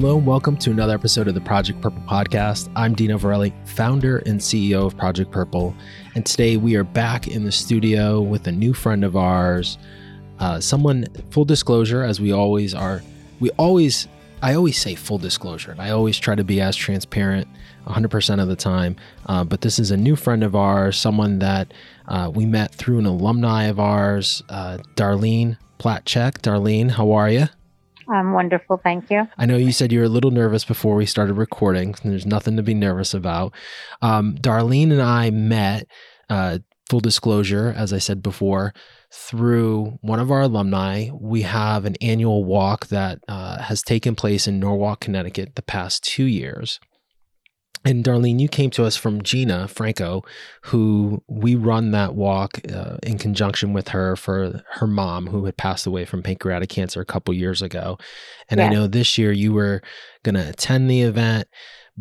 Hello and welcome to another episode of the Project Purple podcast. I'm Dino Varelli, founder and CEO of Project Purple. And today we are back in the studio with a new friend of ours. Uh, someone, full disclosure, as we always are, we always, I always say full disclosure. and I always try to be as transparent 100% of the time. Uh, but this is a new friend of ours, someone that uh, we met through an alumni of ours, uh, Darlene Platchek. Darlene, how are you? I'm wonderful. Thank you. I know you said you were a little nervous before we started recording. And there's nothing to be nervous about. Um, Darlene and I met, uh, full disclosure, as I said before, through one of our alumni. We have an annual walk that uh, has taken place in Norwalk, Connecticut the past two years. And Darlene, you came to us from Gina Franco, who we run that walk uh, in conjunction with her for her mom, who had passed away from pancreatic cancer a couple years ago. And yes. I know this year you were going to attend the event,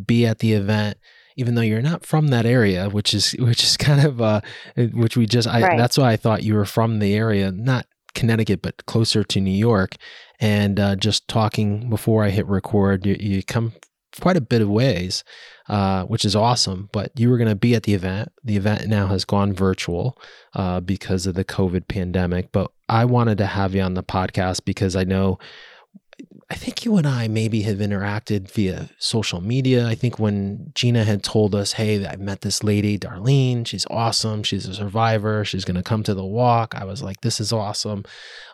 be at the event, even though you're not from that area, which is which is kind of uh, which we just I, right. that's why I thought you were from the area, not Connecticut, but closer to New York. And uh, just talking before I hit record, you, you come quite a bit of ways, uh, which is awesome. But you were going to be at the event. The event now has gone virtual uh, because of the COVID pandemic. But I wanted to have you on the podcast because I know. I think you and I maybe have interacted via social media. I think when Gina had told us, Hey, I met this lady, Darlene. She's awesome. She's a survivor. She's going to come to the walk. I was like, This is awesome.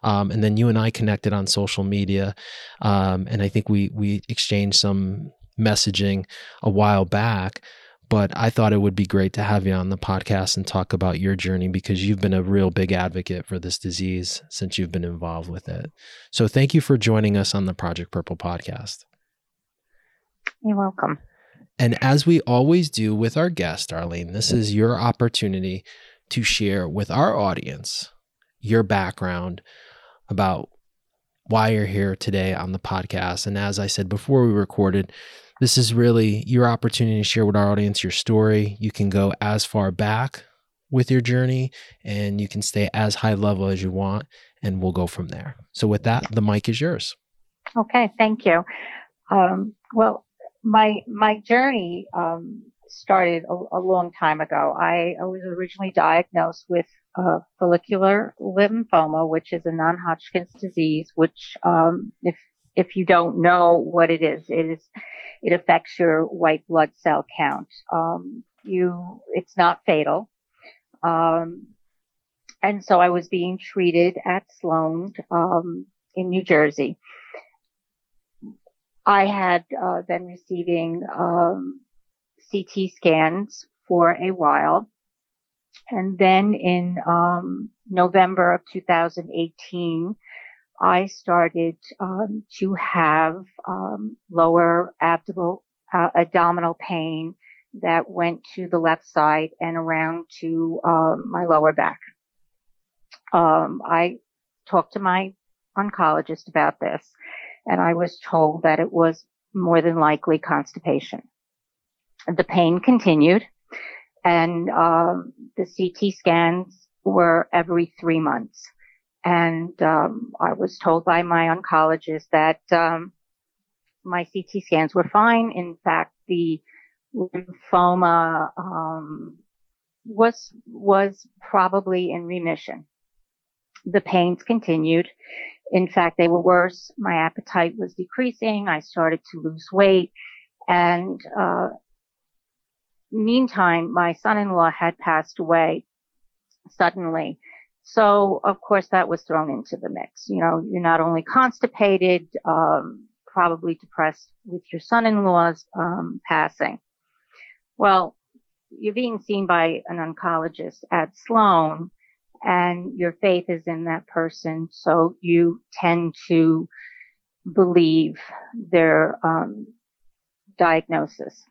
Um, and then you and I connected on social media. Um, and I think we, we exchanged some messaging a while back but I thought it would be great to have you on the podcast and talk about your journey because you've been a real big advocate for this disease since you've been involved with it. So thank you for joining us on the Project Purple podcast. You're welcome. And as we always do with our guest, Darlene, this is your opportunity to share with our audience your background about why you're here today on the podcast. And as I said before we recorded, this is really your opportunity to share with our audience your story. You can go as far back with your journey and you can stay as high level as you want, and we'll go from there. So, with that, the mic is yours. Okay, thank you. Um, well, my my journey um, started a, a, long time ago. I, I, was originally diagnosed with uh, follicular lymphoma, which is a non-Hodgkin's disease. Which, um, if if you don't know what it is, it is it affects your white blood cell count. Um, you, it's not fatal. Um, and so I was being treated at Sloan, um, in New Jersey. I had, uh, been receiving, um, CT scans for a while. And then in, um, November of 2018, I started um, to have um, lower abdominal uh, abdominal pain that went to the left side and around to um, my lower back. Um, I talked to my oncologist about this, and I was told that it was more than likely constipation. The pain continued, and um, the CT scans were every three months. And um, I was told by my oncologist that um, my CT scans were fine. In fact, the lymphoma um, was was probably in remission. The pains continued. In fact, they were worse. My appetite was decreasing. I started to lose weight, and uh, meantime, my son-in-law had passed away suddenly so of course that was thrown into the mix. You know, you're not only constipated, um, probably depressed with your son-in-law's um, passing. Well, you're being seen by an oncologist at Sloan and your faith is in that person. So you tend to believe their um, diagnosis.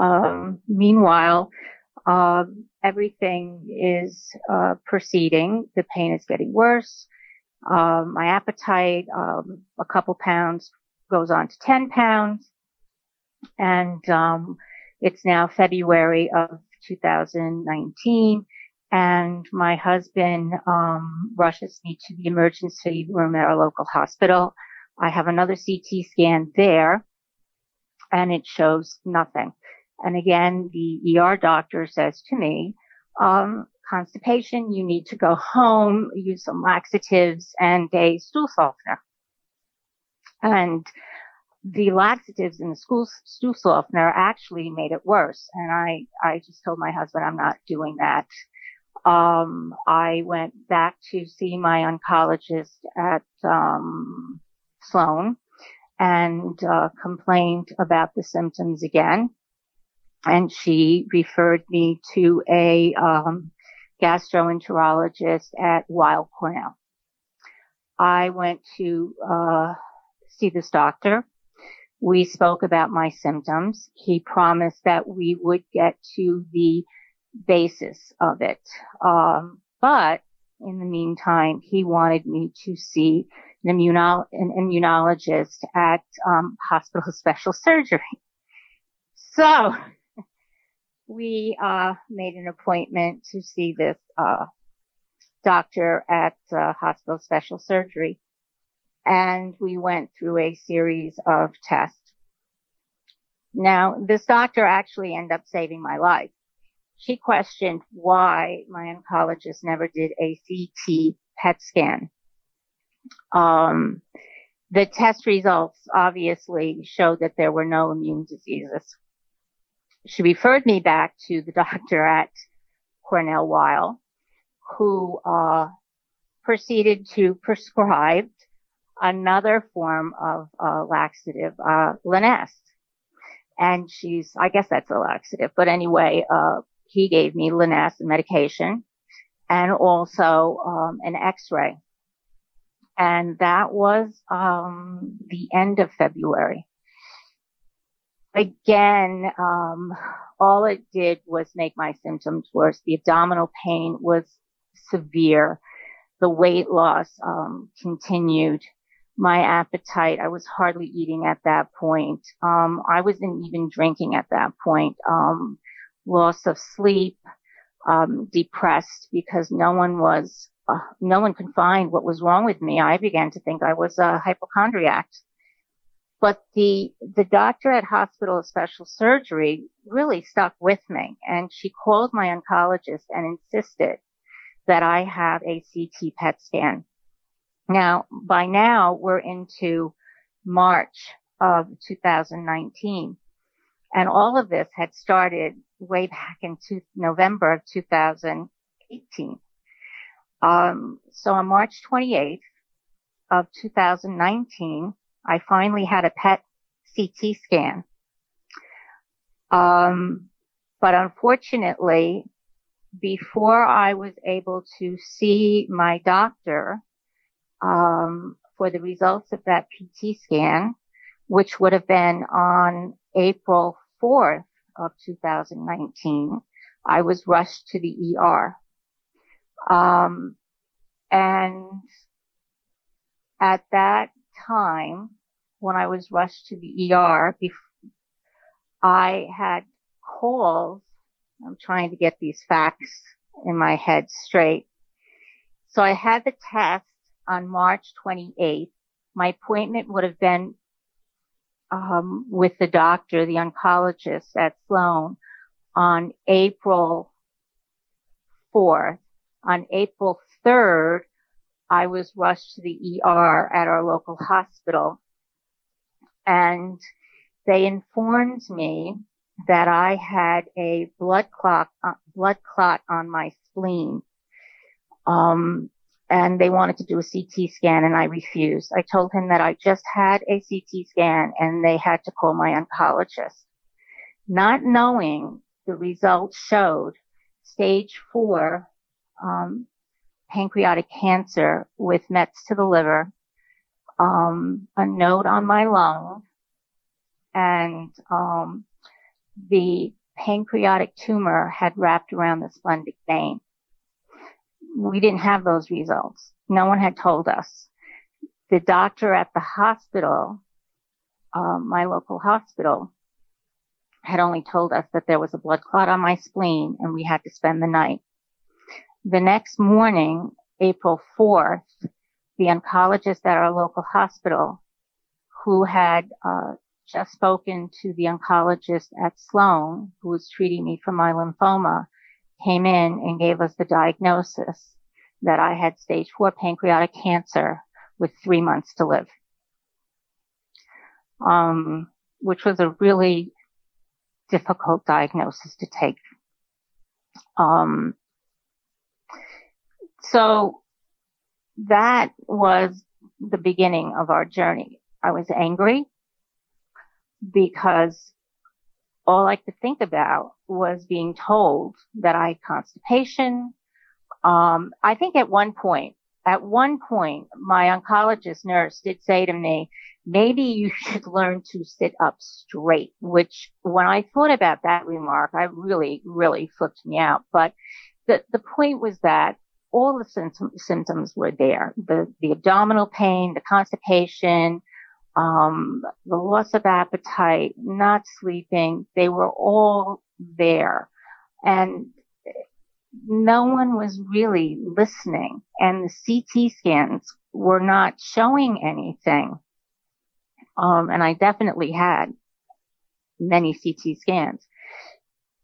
Um, meanwhile, uh, everything is uh, proceeding. The pain is getting worse. Um, my appetite, um, a couple pounds goes on to 10 pounds. And um, it's now February of 2019. And my husband um, rushes me to the emergency room at our local hospital. I have another CT scan there and it shows nothing. And again, the ER doctor says to me, um, constipation, you need to go home, use some laxatives and a stool softener. And the laxatives in the school stool softener actually made it worse. And I, I just told my husband I'm not doing that. Um, I went back to see my oncologist at, um, Sloan and, uh, complained about the symptoms again. And she referred me to a, um, gastroenterologist at Weill Cornell. I went to, uh, see this doctor we spoke about my symptoms. He promised that we would get to the basis of it. Um, but in the meantime, he wanted me to see an, immuno- an immunologist at um, hospital special surgery. So we uh, made an appointment to see this uh, doctor at uh, hospital special surgery and we went through a series of tests. Now, this doctor actually ended up saving my life. She questioned why my oncologist never did a CT PET scan. Um, the test results obviously showed that there were no immune diseases. She referred me back to the doctor at Cornell Weill, who uh, proceeded to prescribe another form of uh, laxative, uh, Linzess. And she's, I guess that's a laxative, but anyway, uh, he gave me Linzess medication and also um, an X-ray. And that was um, the end of February. Again, um, all it did was make my symptoms worse. The abdominal pain was severe. The weight loss um, continued my appetite. I was hardly eating at that point. Um, I wasn't even drinking at that point. Um, loss of sleep, um, depressed because no one was, uh, no one could find what was wrong with me. I began to think I was a hypochondriac. But the, the doctor at hospital of special surgery really stuck with me and she called my oncologist and insisted that I have a CT PET scan now, by now we're into March of 2019 and all of this had started way back in November of 2018. Um, so on March 28th of 2019, I finally had a PET CT scan. Um, but unfortunately, before I was able to see my doctor, um, for the results of that PT scan, which would have been on April 4th of 2019. I was rushed to the ER. Um, and at that time, when I was rushed to the ER, I had calls. I'm trying to get these facts in my head straight. So I had the test on March 28th. My appointment would have been um, with the doctor, the oncologist at Sloan on April 4th. On April 3rd, I was rushed to the ER at our local hospital and they informed me that I had a blood clot, uh, blood clot on my spleen. Um, and they wanted to do a CT scan and I refused. I told him that I just had a CT scan and they had to call my oncologist. Not knowing the results showed stage four, um, pancreatic cancer with mets to the liver, um, a node on my lung and, um, the pancreatic tumor had wrapped around the splenic vein we didn't have those results. No one had told us. The doctor at the hospital, um, my local hospital, had only told us that there was a blood clot on my spleen and we had to spend the night. The next morning, April 4th, the oncologist at our local hospital who had uh, just spoken to the oncologist at Sloan, who was treating me for my lymphoma, came in and gave us the diagnosis that I had stage four pancreatic cancer with three months to live. Um, which was a really difficult diagnosis to take. Um, so that was the beginning of our journey. I was angry because all I could think about was being told that I had constipation. Um, I think at one point, at one point, my oncologist nurse did say to me, maybe you should learn to sit up straight, which when I thought about that remark, I really, really flipped me out. But the, the point was that all the symptoms, symptoms were there. The, the abdominal pain, the constipation, um, the loss of appetite, not sleeping, they were all there. And no one was really listening and the CT scans were not showing anything. Um, and I definitely had many CT scans.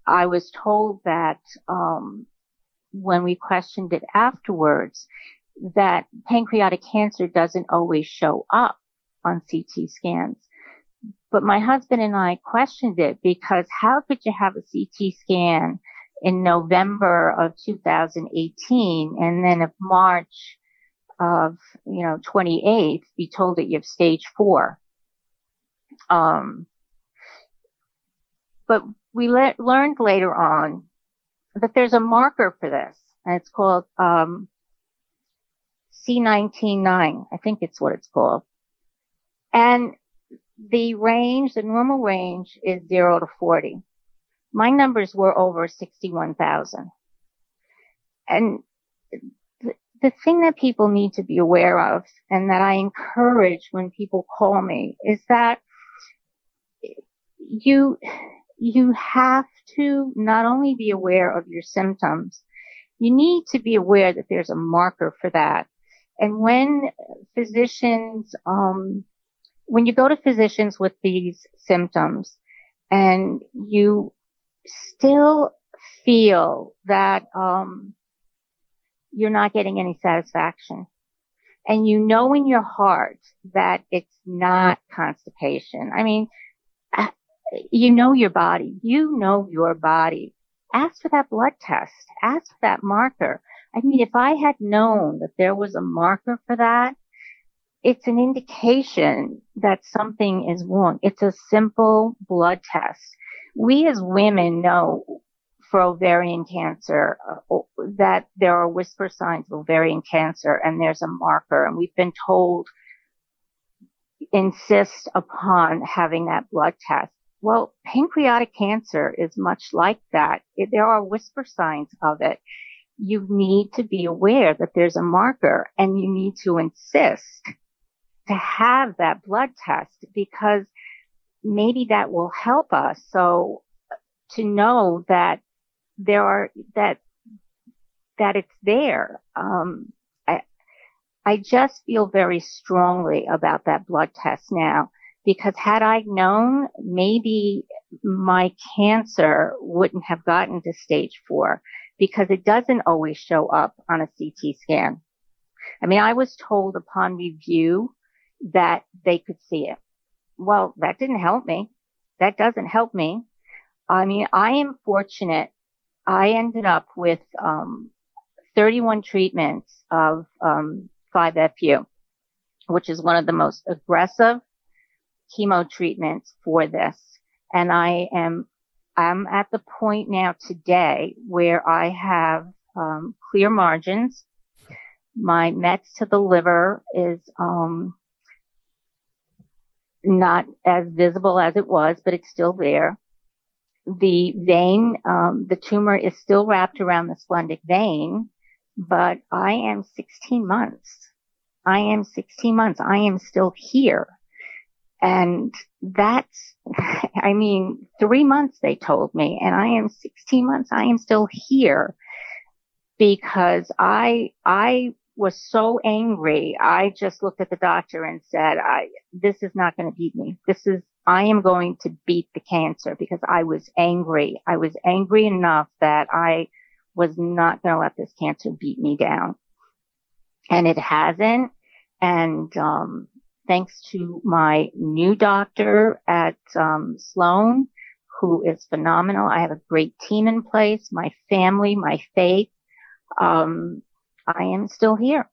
I was told that, um, when we questioned it afterwards, that pancreatic cancer doesn't always show up on CT scans. But my husband and I questioned it because how could you have a CT scan in November of 2018 and then of March of, you know, 28th be told that you have stage four? Um, but we le- learned later on that there's a marker for this and it's called, um, C199. I think it's what it's called. And the range, the normal range is zero to 40. My numbers were over 61,000. And the, the thing that people need to be aware of and that I encourage when people call me is that you, you have to not only be aware of your symptoms, you need to be aware that there's a marker for that. And when physicians, um, when you go to physicians with these symptoms and you still feel that um, you're not getting any satisfaction and you know in your heart that it's not constipation i mean you know your body you know your body ask for that blood test ask for that marker i mean if i had known that there was a marker for that it's an indication that something is wrong. It's a simple blood test. We as women know for ovarian cancer uh, that there are whisper signs of ovarian cancer and there's a marker and we've been told insist upon having that blood test. Well, pancreatic cancer is much like that. It, there are whisper signs of it. You need to be aware that there's a marker and you need to insist to have that blood test because maybe that will help us. So to know that there are, that, that it's there. Um, I, I just feel very strongly about that blood test now because had I known, maybe my cancer wouldn't have gotten to stage four because it doesn't always show up on a CT scan. I mean, I was told upon review that they could see it. Well, that didn't help me. That doesn't help me. I mean, I am fortunate. I ended up with um, 31 treatments of um, 5FU, which is one of the most aggressive chemo treatments for this. And I am, I'm at the point now today where I have um, clear margins. My mets to the liver is um, not as visible as it was, but it's still there. The vein, um, the tumor is still wrapped around the splenic vein, but I am 16 months. I am 16 months. I am still here. And that's, I mean, three months they told me, and I am 16 months. I am still here because I, I was so angry. I just looked at the doctor and said, I, this is not going to beat me. This is, I am going to beat the cancer because I was angry. I was angry enough that I was not going to let this cancer beat me down. And it hasn't. And, um, thanks to my new doctor at, um, Sloan, who is phenomenal. I have a great team in place, my family, my faith. Um, I am still here.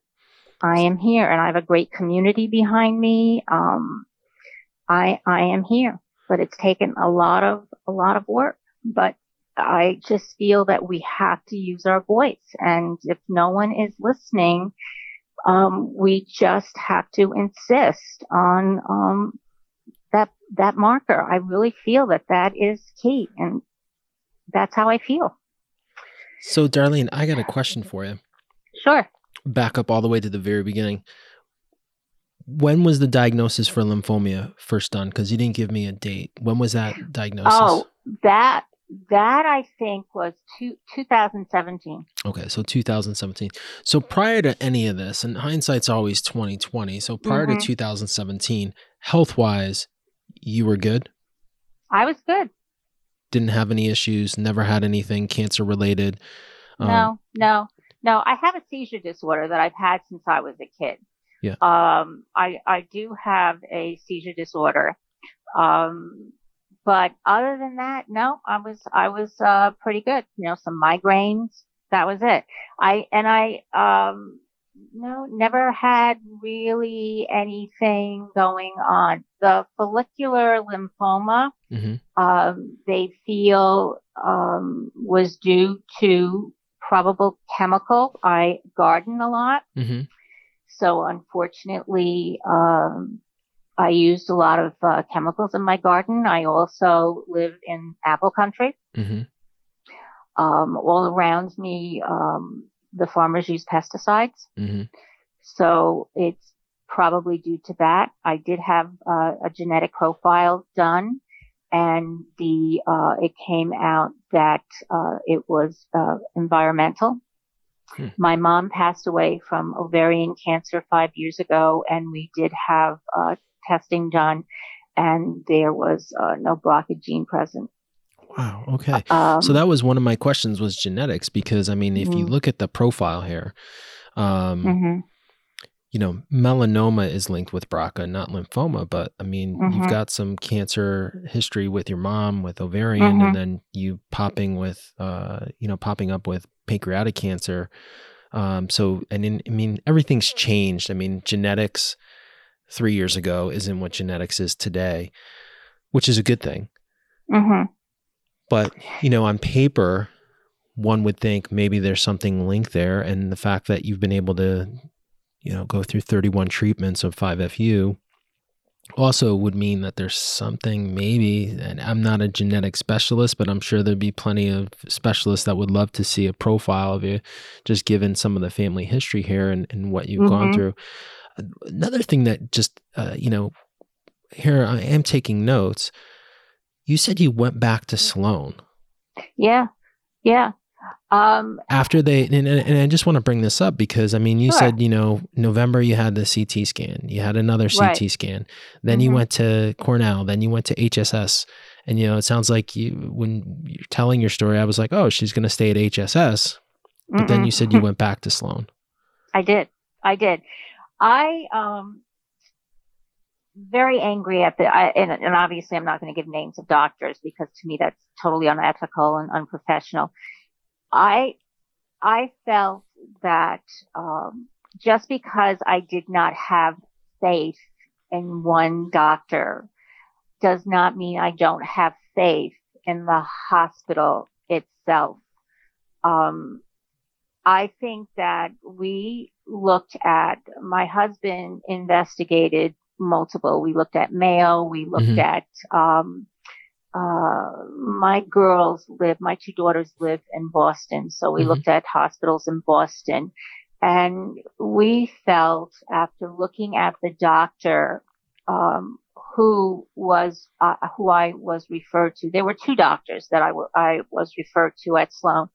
I am here and I have a great community behind me. Um, I, I am here, but it's taken a lot of, a lot of work, but I just feel that we have to use our voice. And if no one is listening, um, we just have to insist on, um, that, that marker. I really feel that that is key and that's how I feel. So, Darlene, I got a question for you. Sure. Back up all the way to the very beginning. When was the diagnosis for lymphoma first done? Because you didn't give me a date. When was that diagnosis? Oh, that that I think was two, 2017. Okay, so 2017. So prior to any of this, and hindsight's always 2020. So prior Mhm. to 2017, health wise, you were good. I was good. Didn't have any issues. Never had anything cancer related. Um, no, no, no. I have a seizure disorder that I've had since I was a kid. Yeah. Um, I, I do have a seizure disorder. Um, but other than that, no, I was, I was, uh, pretty good. You know, some migraines. That was it. I, and I, um, no, never had really anything going on. The follicular lymphoma, mhm. um, they feel um, was due to probable chemical. I garden a lot, Mhm. so unfortunately, um, I used a lot of uh, chemicals in my garden. I also live in apple country. Mhm. Um, all around me, um, the farmers use pesticides. Mhm. So it's probably due to that. I did have uh, a genetic profile done and the, uh, it came out that, uh, it was, uh, environmental. Hmm. My mom passed away from ovarian cancer five years ago and we did have, uh, testing done and there was, uh, no BRCA gene present. Wow. Okay. Um, so that was one of my questions was genetics because I mean, if you Mhm. look at the profile here, um, mhm, you know, melanoma is linked with BRCA, not lymphoma. But I mean, you've Mhm. got some cancer history with your mom with ovarian, and then you popping with, uh, you know, popping up with pancreatic cancer. Um, so, and in, I mean, everything's changed. I mean, genetics three years ago isn't what genetics is today, which is a good thing. mhm. But, you know, on paper, one would think maybe there's something linked there. And the fact that you've been able to, you know, go through 31 treatments of 5FU also would mean that there's something maybe, and I'm not a genetic specialist, but I'm sure there'd be plenty of specialists that would love to see a profile of you, just given some of the family history here and, and what you've gone Mhm. through. Another thing that just, uh, you know, here I am taking notes. You said you went back to Sloan Yeah. Yeah. Um, after they, and, and and I just want to bring this up because I mean, you Sure. said, you know, November you had the CT scan, you had another CT Right. scan, then you Mhm. went to Cornell, then you went to HSS. And, you know, it sounds like you, when you're telling your story, I was like, oh, she's going to stay at HSS. But then mm-mm. you said you went back to Sloan. I did. I did. I um very angry at the I, and, and obviously I'm not going to give names of doctors because to me that's totally unethical and unprofessional. I I felt that um just because I did not have faith in one doctor does not mean I don't have faith in the hospital itself. Um I think that we looked at, my husband investigated multiple. We looked at Mayo. We looked Mhm. at, um, uh, my girls live, my two daughters live in Boston. So we Mhm. looked at hospitals in Boston and we felt after looking at the doctor, um, who was, uh, who I was referred to. There were two doctors that I I was referred to at Sloan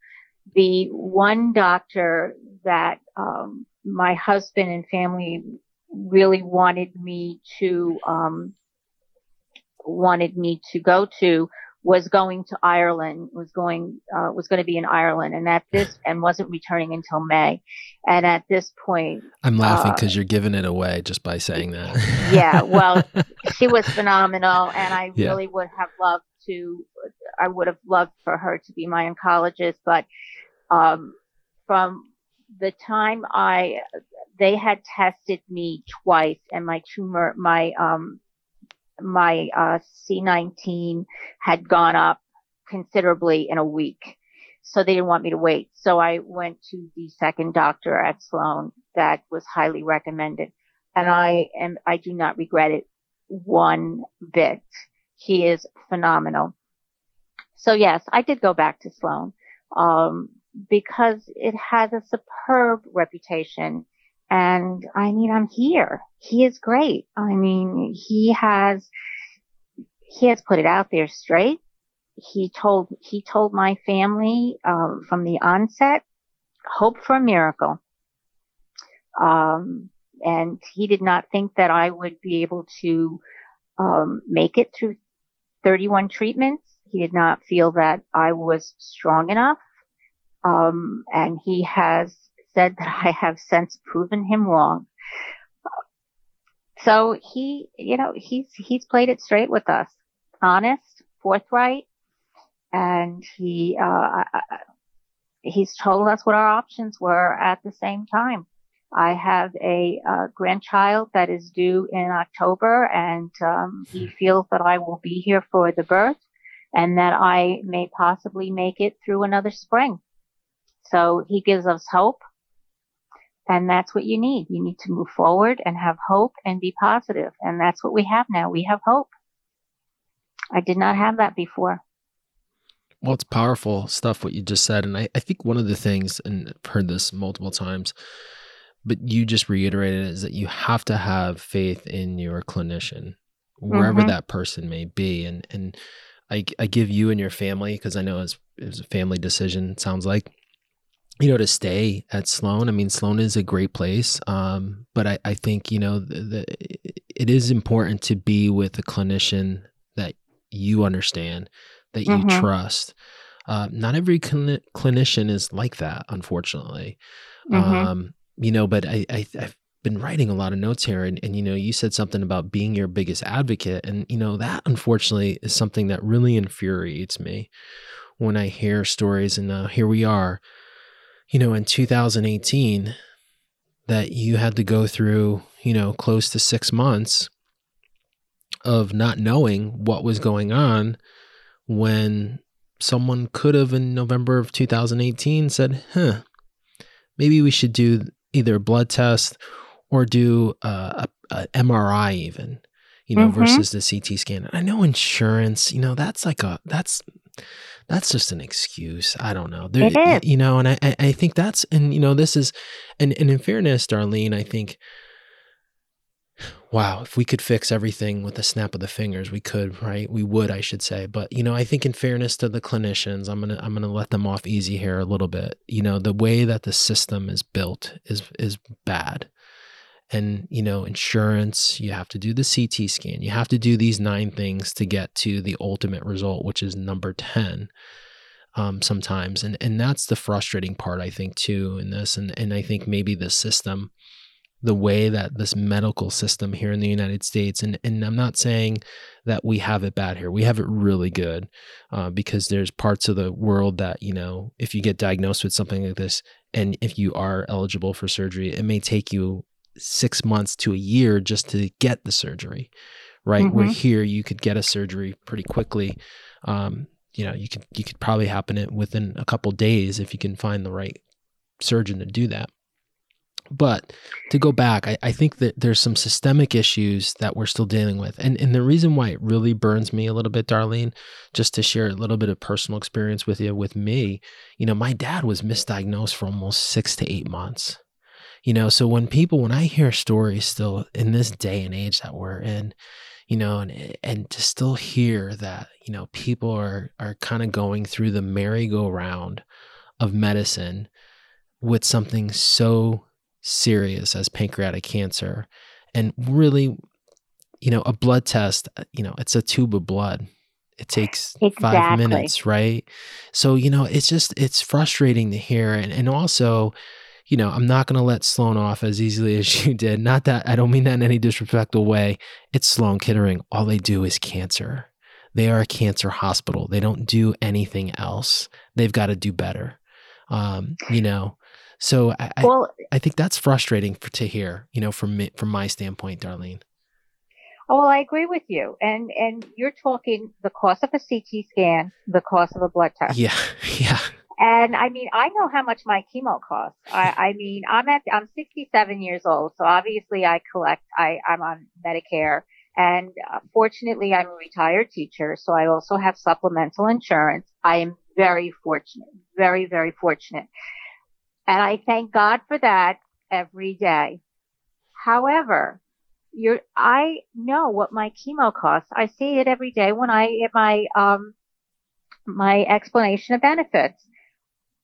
the one doctor that um, my husband and family really wanted me to, um, wanted me to go to was going to Ireland, was going, uh, was going to be in Ireland and at this, and wasn't returning until May. And at this point, I'm laughing because uh, you're giving it away just by saying that. yeah. Well, she was phenomenal and I yeah. really would have loved to, I would have loved for her to be my oncologist, but, um, from the time I, they had tested me twice and my tumor, my, um, my uh, C19 had gone up considerably in a week. So they didn't want me to wait. So I went to the second doctor at Sloan that was highly recommended. And I am, I do not regret it one bit. He is phenomenal. So yes, I did go back to Sloan, um, because it has a superb reputation and I mean, I'm here. He is great. I mean, he has, he has put it out there straight. He told, he told my family, um, from the onset, hope for a miracle. Um, and he did not think that I would be able to, um, make it through 31 treatments. He did not feel that I was strong enough. Um, and he has said that I have since proven him wrong. So he, you know, he's, he's played it straight with us. Honest, forthright, and he, uh, he's told us what our options were at the same time. I have a uh, grandchild that is due in October and um, he feels that I will be here for the birth and that I may possibly make it through another spring. So he gives us hope and that's what you need. You need to move forward and have hope and be positive. And that's what we have now. We have hope. I did not have that before. Well, it's powerful stuff what you just said. And I, I think one of the things, and I've heard this multiple times, but you just reiterated is that you have to have faith in your clinician, wherever mm-hmm. that person may be. And and I, I give you and your family, because I know it's, it was a family decision, sounds like, you know, to stay at Sloan. I mean, Sloan is a great place, um, but I, I think you know the, the, it is important to be with a clinician that you understand, that you mm-hmm. trust. Uh, not every cl- clinician is like that, unfortunately. Mm-hmm. Um, you know, but I, I I've been writing a lot of notes here, and, and you know, you said something about being your biggest advocate, and you know that unfortunately is something that really infuriates me when I hear stories. And uh, here we are you know, in 2018, that you had to go through, you know, close to six months of not knowing what was going on when someone could have in November of 2018 said, huh, maybe we should do either a blood test or do a, a, a MRI even, you know, mm-hmm. versus the CT scan. I know insurance, you know, that's like a, that's, that's just an excuse. I don't know. There, it is. You know, and I, I think that's, and you know, this is, and, and in fairness, Darlene, I think, wow, if we could fix everything with a snap of the fingers, we could, right? We would, I should say. But you know, I think in fairness to the clinicians, I'm gonna I'm gonna let them off easy here a little bit. You know, the way that the system is built is is bad and you know insurance you have to do the ct scan you have to do these nine things to get to the ultimate result which is number 10 um, sometimes. And and that's the frustrating part i think too in this. And and i think maybe the system the way that this medical system here in the united states and and i'm not saying that we have it bad here we have it really good uh, because there's parts of the world that you know if you get diagnosed with something like this and if you are eligible for surgery it may take you six months to a year just to get the surgery, right? Mm-hmm. Where here you could get a surgery pretty quickly. Um, you know, you could you could probably happen it within a couple days if you can find the right surgeon to do that. But to go back, I, I, think that there's some systemic issues that we're still dealing with. And and the reason why it really burns me a little bit, Darlene, just to share a little bit of personal experience with you, with me, you know, my dad was misdiagnosed for almost six to eight months you know so when people when i hear stories still in this day and age that we're in you know and and to still hear that you know people are are kind of going through the merry-go-round of medicine with something so serious as pancreatic cancer. And really, you know, a blood test, uh, you know, it's a tube of blood. It takes Exactly. five minutes, right? So, you know, it's just, it's frustrating to hear. And, and also, you know, I'm not going to let Sloan off as easily as you did. Not that I don't mean that in any disrespectful way. It's Sloan Kettering. All they do is cancer. They are a cancer hospital. They don't do anything else. They've got to do better. Um, you know, so I, I, Well, I think that's frustrating for, to hear, you know, from me, from my standpoint, Darlene. oh, well, I agree with you. And and you're talking the cost of a CT scan, the cost of a blood test. Yeah. Yeah. And I mean, I know how much my chemo costs. I, I mean, I'm at, I'm 67 years old. So obviously I collect, I, I'm on Medicare and uh, fortunately I'm a retired teacher. So I also have supplemental insurance. I am very fortunate, very, very fortunate. And I thank God for that every day. However, you're, I know what my chemo costs. I see it every day when I get my, um, my explanation of benefits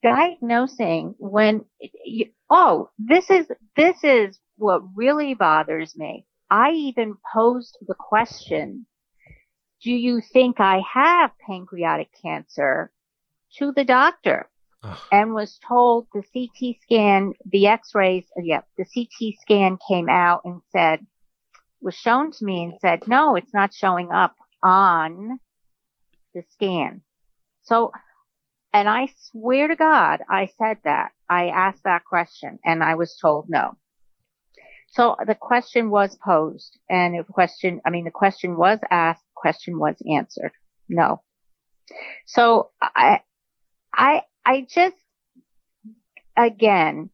diagnosing when you, oh this is this is what really bothers me. I even posed the question do you think i have pancreatic cancer to the doctor? Ugh. and was told the ct scan the x-rays uh, yeah the ct scan came out and said was shown to me and said no it's not showing up on the scan. So and I swear to God, I said that. I asked that question and I was told no. So the question was posed and the question, I mean, the question was asked, question was answered. No. So I, I, I just, again,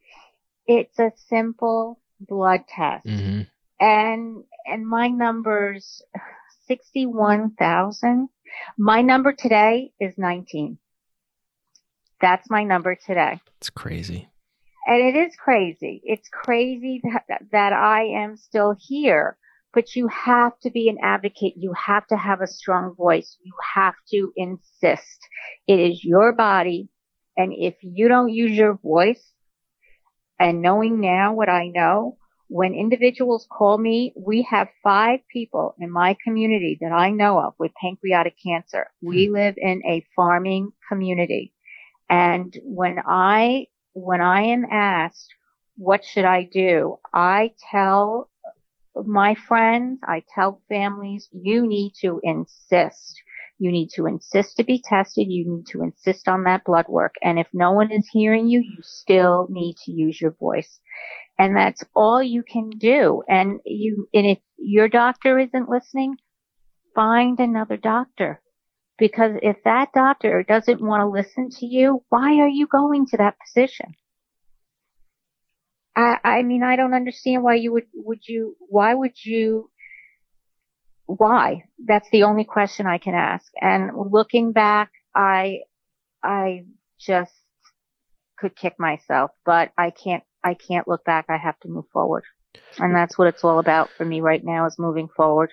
it's a simple blood test hmm and, and my numbers, 61,000. My number today is 19. That's my number today. It's crazy. And it is crazy. It's crazy that, that I am still here, but you have to be an advocate. You have to have a strong voice. You have to insist. It is your body. And if you don't use your voice and knowing now what I know, when individuals call me, we have five people in my community that I know of with pancreatic cancer. We hmm. live in a farming community. And when I, when I am asked, what should I do? I tell my friends, I tell families, you need to insist. You need to insist to be tested. You need to insist on that blood work. And if no one is hearing you, you still need to use your voice. And that's all you can do. And you, and if your doctor isn't listening, find another doctor. Because if that doctor doesn't want to listen to you, why are you going to that position? I, I mean, I don't understand why you would, would you, why would you, why? That's the only question I can ask. And looking back, I, I just could kick myself, but I can't, I can't look back. I have to move forward. And that's what it's all about for me right now is moving forward.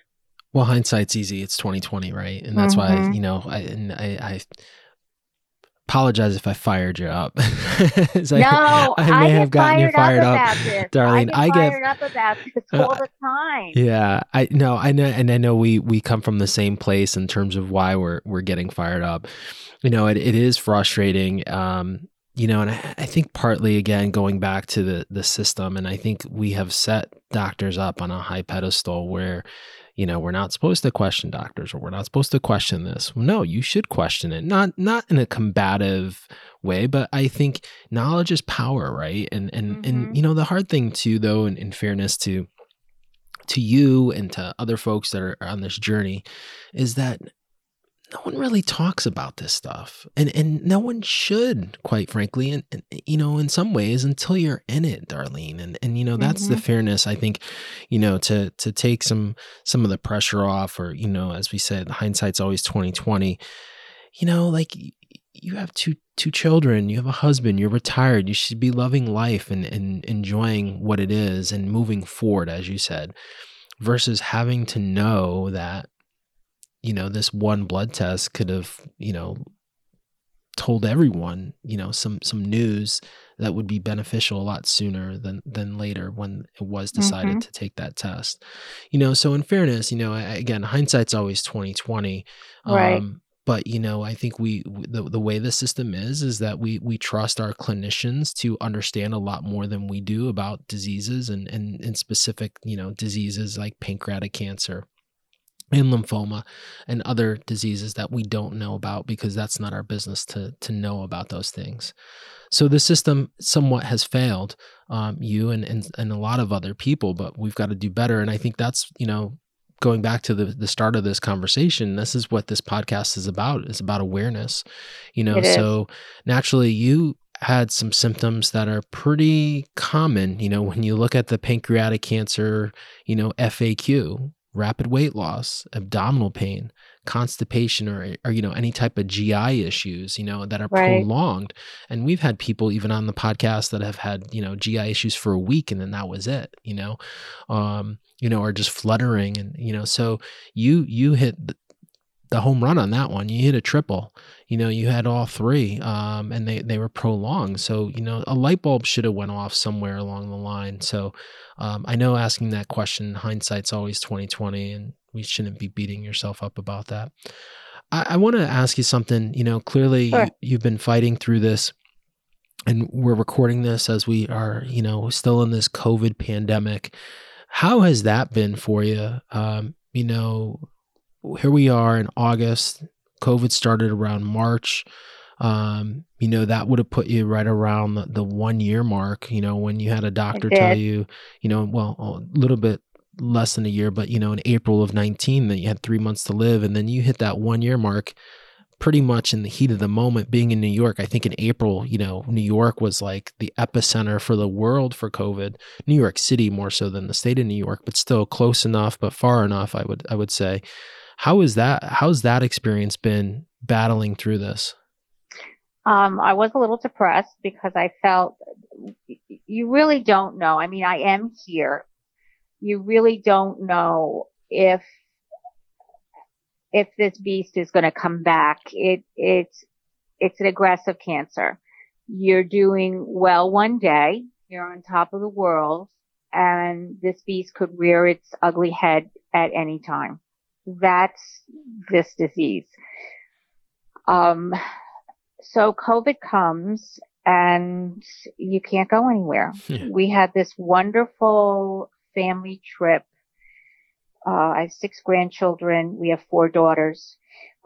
Well, hindsight's easy. It's 2020, right? And that's why, Mhm. you know, I, and I, I apologize if I fired you up. As I- No, I may I, have get gotten you fired, up, up. Darlene. I I get get- fired up about this Uh, all the time. Yeah, I know, I know, and I know we we come from the same place in terms of why we're we're getting fired up. You know, it, it is frustrating. Um, you know, and I, I think partly again going back to the the system, and I think we have set doctors up on a high pedestal where, you know, we're not supposed to question doctors or we're not supposed to question this. No, you should question it. Not not in a combative way, but I think knowledge is power, right? And and Mhm. and you know, the hard thing too, though, in, in fairness to to you and to other folks that are on this journey is that no one really talks about this stuff. And and no one should quite frankly and, and you know in some ways until you're in it darlene. And and you know that's the Mhm. fairness i think you know to to take some some of the pressure off or you know as we said hindsight's always 2020 you know like you have two two children you have a husband you're retired you should be loving life and and enjoying what it is and moving forward as you said versus having to know that you know this one blood test could have you know told everyone, you know, some some news that would be beneficial a lot sooner than than later when it was decided mm-hmm. to take that test. You know, so in fairness, you know, again, hindsight's always 2020. Right. Um, but you know i think we the, the way the system is is that we we trust our clinicians to understand a lot more than we do about diseases and and, and specific you know diseases like pancreatic cancer and lymphoma and other diseases that we don't know about because that's not our business to to know about those things. So the system somewhat has failed um, you and, and and a lot of other people, but we've got to do better. And I think that's you know going back to the the start of this conversation. This is what this podcast is about. It's about awareness. You know, so naturally you had some symptoms that are pretty common you know when you look at the pancreatic cancer you know faq rapid weight loss, abdominal pain, constipation or, or you know any type of GI issues, you know, that are right. prolonged. And we've had people even on the podcast that have had, you know, GI issues for a week and then that was it, you know. Um, you know, or just fluttering and you know, so you you hit the home run on that one. You hit a triple. You know, you had all three, um, and they they were prolonged. So you know, a light bulb should have went off somewhere along the line. So um, I know asking that question, hindsight's always twenty twenty, and we shouldn't be beating yourself up about that. I, I want to ask you something. You know, clearly sure. you, you've been fighting through this and we're recording this as we are, you know, still in this COVID pandemic. How has that been for you? Um, you know, here we are in August. COVID started around March. Um, you know, that would have put you right around the, the one year mark, you know, when you had a doctor tell you, you know, well, a little bit less than a year, but, you know, in April of 19 that you had three months to live. And then you hit that one year mark pretty much in the heat of the moment being in New York. I think in April, you know, New York was like the epicenter for the world for COVID. New York City more so than the state of New York, but still close enough, but far enough, I would I would say. How is that? How's that experience been battling through this? Um, I was a little depressed because I felt you really don't know. I mean, I am here. You really don't know if if this beast is going to come back. It it's it's an aggressive cancer. You're doing well one day. You're on top of the world, and this beast could rear its ugly head at any time that's this disease. Um, so COVID comes and you can't go anywhere. Yeah. We had this wonderful family trip. Uh, I have six grandchildren. We have four daughters.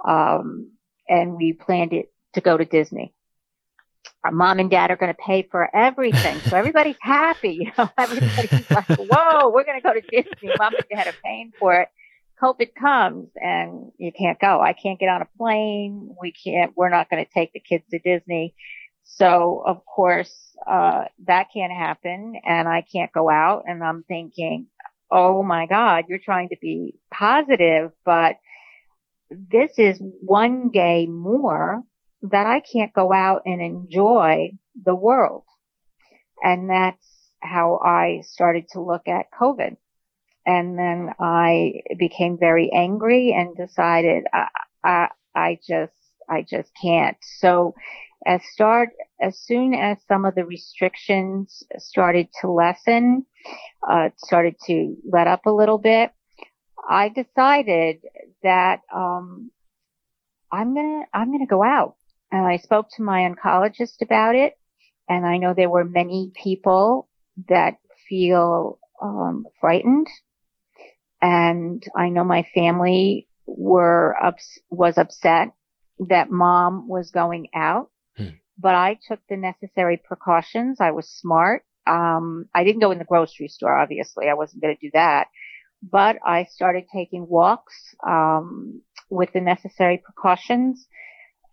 Um, and we planned it to go to Disney. Our mom and dad are going to pay for everything. So everybody's happy. You know, everybody's like, whoa, we're going to go to Disney. Mom and dad are paying for it. COVID comes and you can't go. I can't get on a plane. We can't, we're not going to take the kids to Disney. So of course, uh, that can't happen and I can't go out and I'm thinking, Oh my God, you're trying to be positive, but this is one day more that I can't go out and enjoy the world. And that's how I started to look at COVID. And then I became very angry and decided I, I, I just, I just can't. So as start, as soon as some of the restrictions started to lessen, uh, started to let up a little bit, I decided that, um, I'm gonna, I'm gonna go out. And I spoke to my oncologist about it. And I know there were many people that feel, um, frightened and I know my family were ups- was upset that mom was going out, hmm. but I took the necessary precautions. I was smart. Um, I didn't go in the grocery store, obviously. I wasn't going to do that, but I started taking walks, um, with the necessary precautions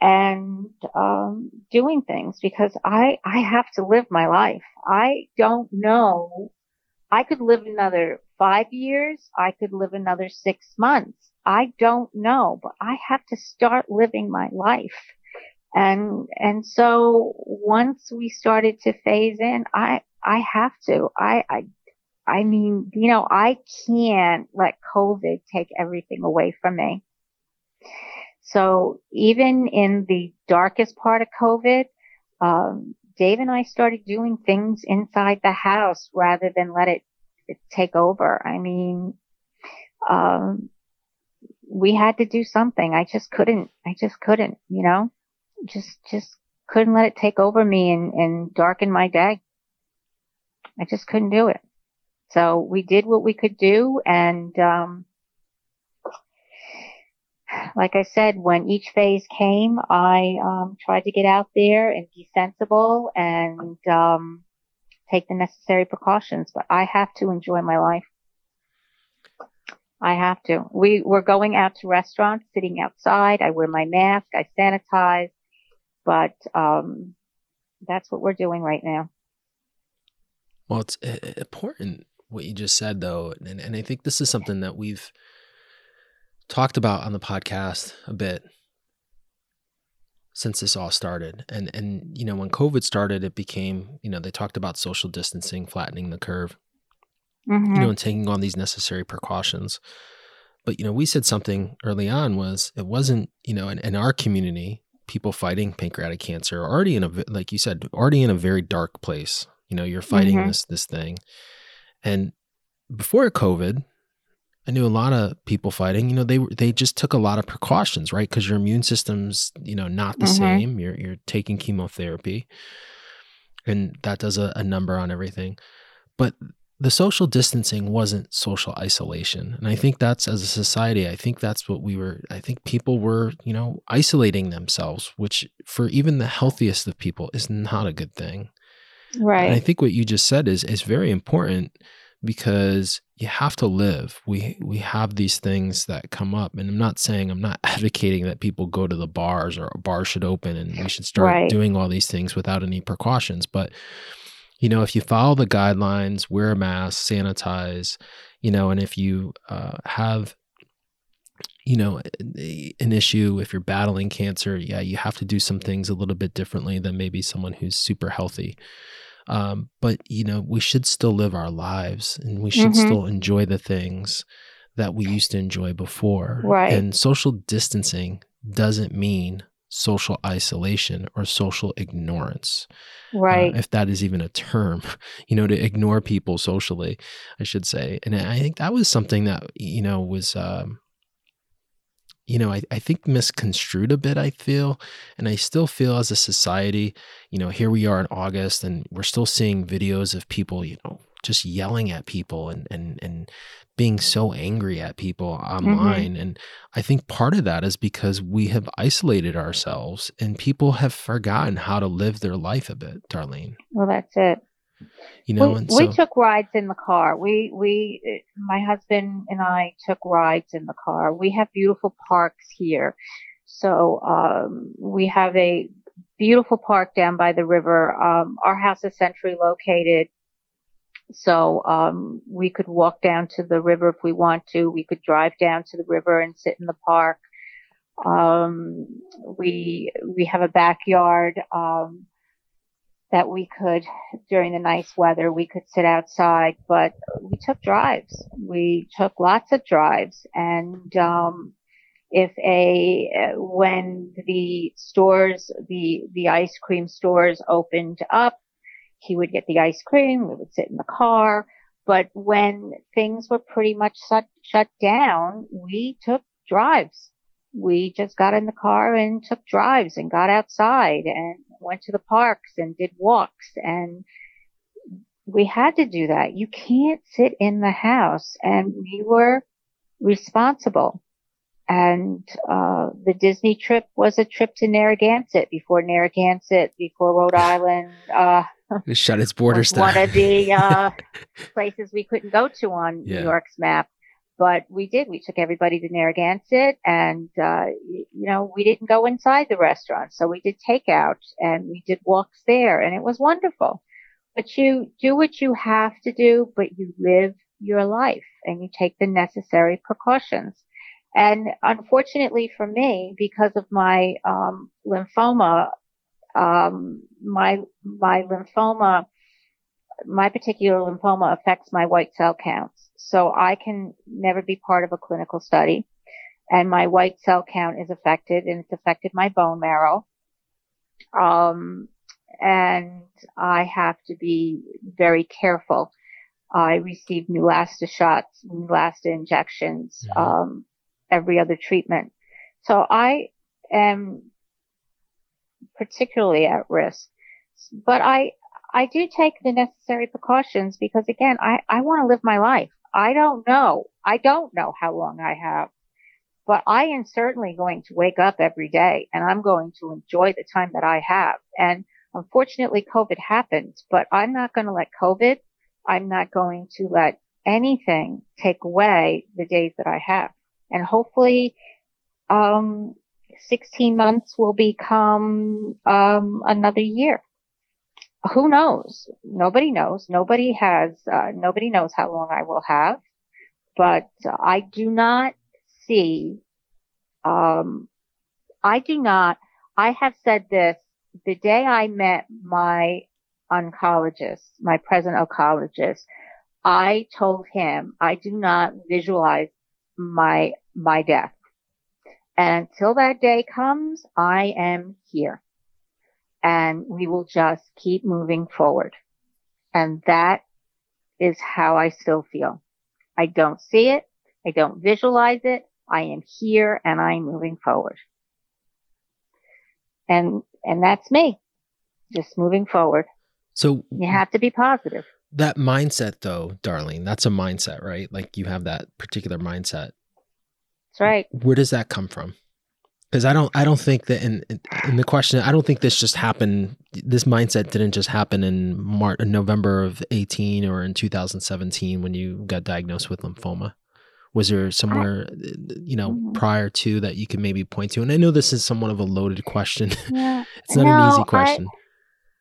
and, um, doing things because I, I have to live my life. I don't know. I could live another five years. I could live another six months. I don't know, but I have to start living my life. And, and so once we started to phase in, I, I have to, I, I, I mean, you know, I can't let COVID take everything away from me. So even in the darkest part of COVID, um, Dave and I started doing things inside the house rather than let it, take over. I mean, um, we had to do something. I just couldn't, I just couldn't, you know, just, just couldn't let it take over me and, and darken my day. I just couldn't do it. So we did what we could do and, um, like I said, when each phase came, I um, tried to get out there and be sensible and um, take the necessary precautions. But I have to enjoy my life. I have to. We were going out to restaurants, sitting outside. I wear my mask. I sanitize. But um, that's what we're doing right now. Well, it's important what you just said, though, and and I think this is something that we've talked about on the podcast a bit since this all started. And and you know, when COVID started, it became, you know, they talked about social distancing, flattening the curve. Mm-hmm. You know, and taking on these necessary precautions. But you know, we said something early on was it wasn't, you know, in, in our community, people fighting pancreatic cancer are already in a like you said, already in a very dark place. You know, you're fighting mm-hmm. this this thing. And before COVID, I knew a lot of people fighting. You know, they they just took a lot of precautions, right? Because your immune system's you know not the mm-hmm. same. You're you're taking chemotherapy, and that does a, a number on everything. But the social distancing wasn't social isolation, and I think that's as a society. I think that's what we were. I think people were you know isolating themselves, which for even the healthiest of people is not a good thing. Right. And I think what you just said is is very important because you have to live. We we have these things that come up, and I'm not saying I'm not advocating that people go to the bars or a bar should open and we should start right. doing all these things without any precautions. But you know, if you follow the guidelines, wear a mask, sanitize, you know, and if you uh, have you know an issue if you're battling cancer yeah you have to do some things a little bit differently than maybe someone who's super healthy um, but you know, we should still live our lives and we should mm-hmm. still enjoy the things that we used to enjoy before. Right. And social distancing doesn't mean social isolation or social ignorance. Uh, right. Uh, if that is even a term, you know, to ignore people socially, I should say. And I think that was something that, you know, was, um, you know, I, I think misconstrued a bit, I feel. And I still feel as a society, you know, here we are in August and we're still seeing videos of people, you know, just yelling at people and and and being so angry at people mm-hmm. online. Mm-hmm. And I think part of that is because we have isolated ourselves and people have forgotten how to live their life a bit, Darlene. Well, that's it. You know, we, so, we took rides in the car. We we my husband and I took rides in the car. We have beautiful parks here, so um, we have a beautiful park down by the river. Um, our house is centrally located, so um, we could walk down to the river if we want to. We could drive down to the river and sit in the park. Um, we we have a backyard. Um, that we could, during the nice weather, we could sit outside, but we took drives. We took lots of drives and, um, if a, when the stores, the, the ice cream stores opened up, he would get the ice cream. We would sit in the car. But when things were pretty much shut, shut down, we took drives we just got in the car and took drives and got outside and went to the parks and did walks and we had to do that. You can't sit in the house and we were responsible. And, uh, the Disney trip was a trip to Narragansett before Narragansett, before Rhode Island, uh, it shut its borders down. One of the, uh, places we couldn't go to on yeah. New York's map but we did. We took everybody to Narragansett and, uh, you know, we didn't go inside the restaurant. So we did takeout and we did walks there and it was wonderful. But you do what you have to do, but you live your life and you take the necessary precautions. And unfortunately for me, because of my, um, lymphoma, um, my, my lymphoma, my particular lymphoma affects my white cell counts so I can never be part of a clinical study. and my white cell count is affected and it's affected my bone marrow. Um, and I have to be very careful. I receive Neulasta shots, Neulasta injections, mm-hmm. um, every other treatment. So I am particularly at risk, but I, I do take the necessary precautions because again, I, I want to live my life. I don't know. I don't know how long I have, but I am certainly going to wake up every day and I'm going to enjoy the time that I have. And unfortunately, COVID happened, but I'm not going to let COVID, I'm not going to let anything take away the days that I have. And hopefully, um, 16 months will become, um, another year who knows? Nobody knows. Nobody has, uh, nobody knows how long I will have, but uh, I do not see, um, I do not, I have said this the day I met my oncologist, my present oncologist, I told him I do not visualize my, my death. And until that day comes, I am here and we will just keep moving forward. And that is how I still feel. I don't see it. I don't visualize it. I am here and I'm moving forward. And, and that's me. Just moving forward. So you have to be positive. That mindset though, Darlene, that's a mindset, right? Like you have that particular mindset. That's right. Where does that come from? Because I don't I don't think that in in the question I don't think this just happened this mindset didn't just happen in March in November of 18 or in 2017 when you got diagnosed with lymphoma. Was there somewhere you know mm-hmm. prior to that you could maybe point to? And I know this is somewhat of a loaded question. Yeah. it's not no, an easy question. I,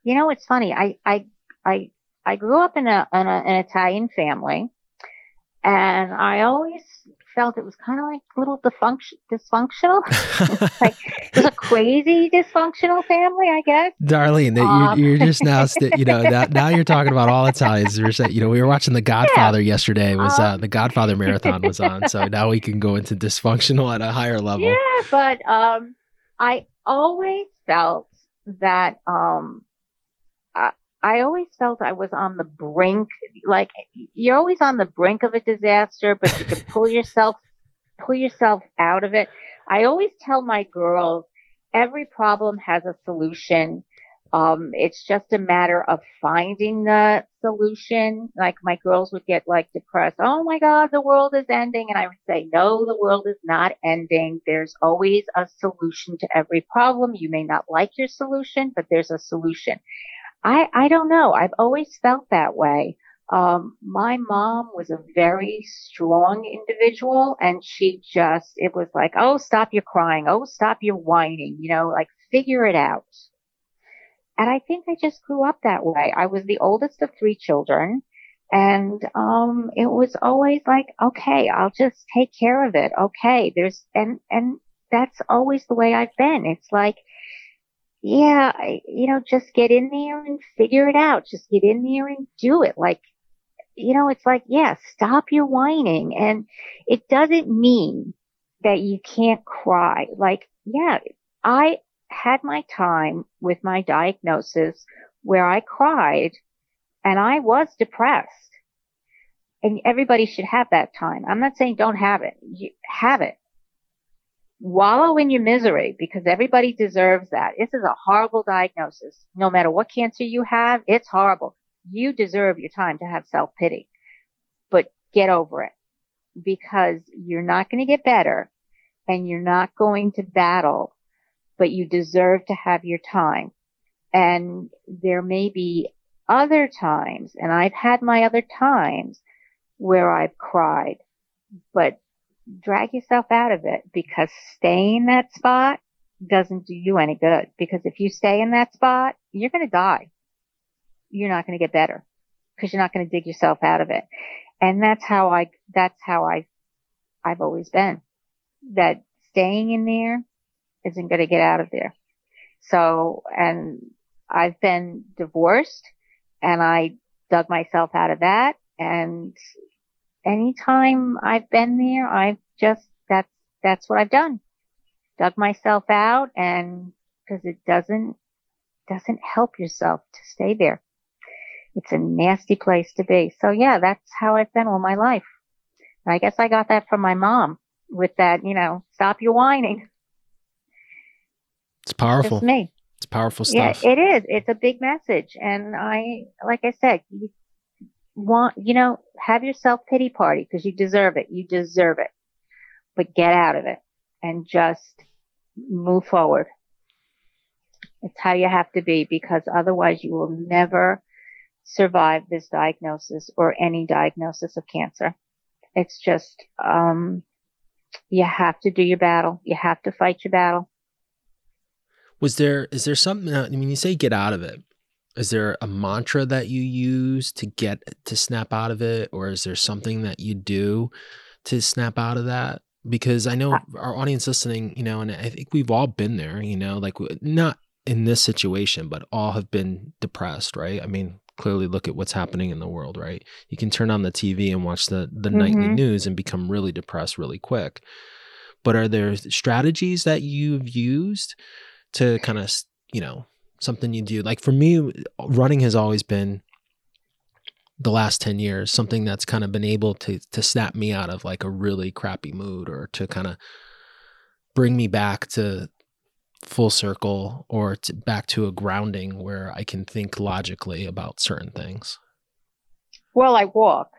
you know it's funny? I I I I grew up in a, in a an Italian family and I always felt it was kind of like a little dysfunction, dysfunctional. like it was a crazy dysfunctional family, I guess. Darlene, that um, you're, you're, just now, st- you know, now, now you're talking about all Italians. You know, we were watching The Godfather yeah. yesterday. It was um, uh, the Godfather marathon was on, so now we can go into dysfunctional at a higher level. Yeah, but um, I always felt that um, I always felt I was on the brink, like you're always on the brink of a disaster, but you can pull yourself, pull yourself out of it. I always tell my girls every problem has a solution. Um, it's just a matter of finding the solution. Like my girls would get like depressed. Oh my God, the world is ending. And I would say, no, the world is not ending. There's always a solution to every problem. You may not like your solution, but there's a solution. I, I don't know. I've always felt that way. Um, my mom was a very strong individual and she just, it was like, oh, stop your crying. Oh, stop your whining, you know, like figure it out. And I think I just grew up that way. I was the oldest of three children and, um, it was always like, okay, I'll just take care of it. Okay. There's, and, and that's always the way I've been. It's like, yeah, you know, just get in there and figure it out. Just get in there and do it. Like, you know, it's like, yeah, stop your whining. And it doesn't mean that you can't cry. Like, yeah, I had my time with my diagnosis where I cried and I was depressed. And everybody should have that time. I'm not saying don't have it. You have it wallow in your misery because everybody deserves that. This is a horrible diagnosis. No matter what cancer you have, it's horrible. You deserve your time to have self pity, but get over it because you're not going to get better and you're not going to battle, but you deserve to have your time. And there may be other times, and I've had my other times where I've cried, but drag yourself out of it because staying in that spot doesn't do you any good. Because if you stay in that spot, you're going to die. You're not going to get better because you're not going to dig yourself out of it. And that's how I, that's how I, I've always been that staying in there isn't going to get out of there. So, and I've been divorced and I dug myself out of that and anytime I've been there, I've just, that's, that's what I've done. Dug myself out and because it doesn't, doesn't help yourself to stay there. It's a nasty place to be. So yeah, that's how I've been all my life. I guess I got that from my mom with that, you know, stop your whining. It's powerful. Just me. It's powerful stuff. Yeah, it is. It's a big message. And I, like I said, you want, you know, have your self pity party because you deserve it. You deserve it. But get out of it and just move forward. It's how you have to be because otherwise you will never survive this diagnosis or any diagnosis of cancer. It's just, um, you have to do your battle. You have to fight your battle. Was there, is there something, I mean, you say get out of it. Is there a mantra that you use to get to snap out of it? Or is there something that you do to snap out of that? Because I know our audience listening, you know, and I think we've all been there, you know, like not in this situation, but all have been depressed, right? I mean, clearly look at what's happening in the world, right? You can turn on the TV and watch the the mm-hmm. nightly news and become really depressed really quick. But are there strategies that you've used to kind of, you know, something you do? Like for me, running has always been the last 10 years something that's kind of been able to to snap me out of like a really crappy mood or to kind of bring me back to full circle or to back to a grounding where I can think logically about certain things? Well, I walk.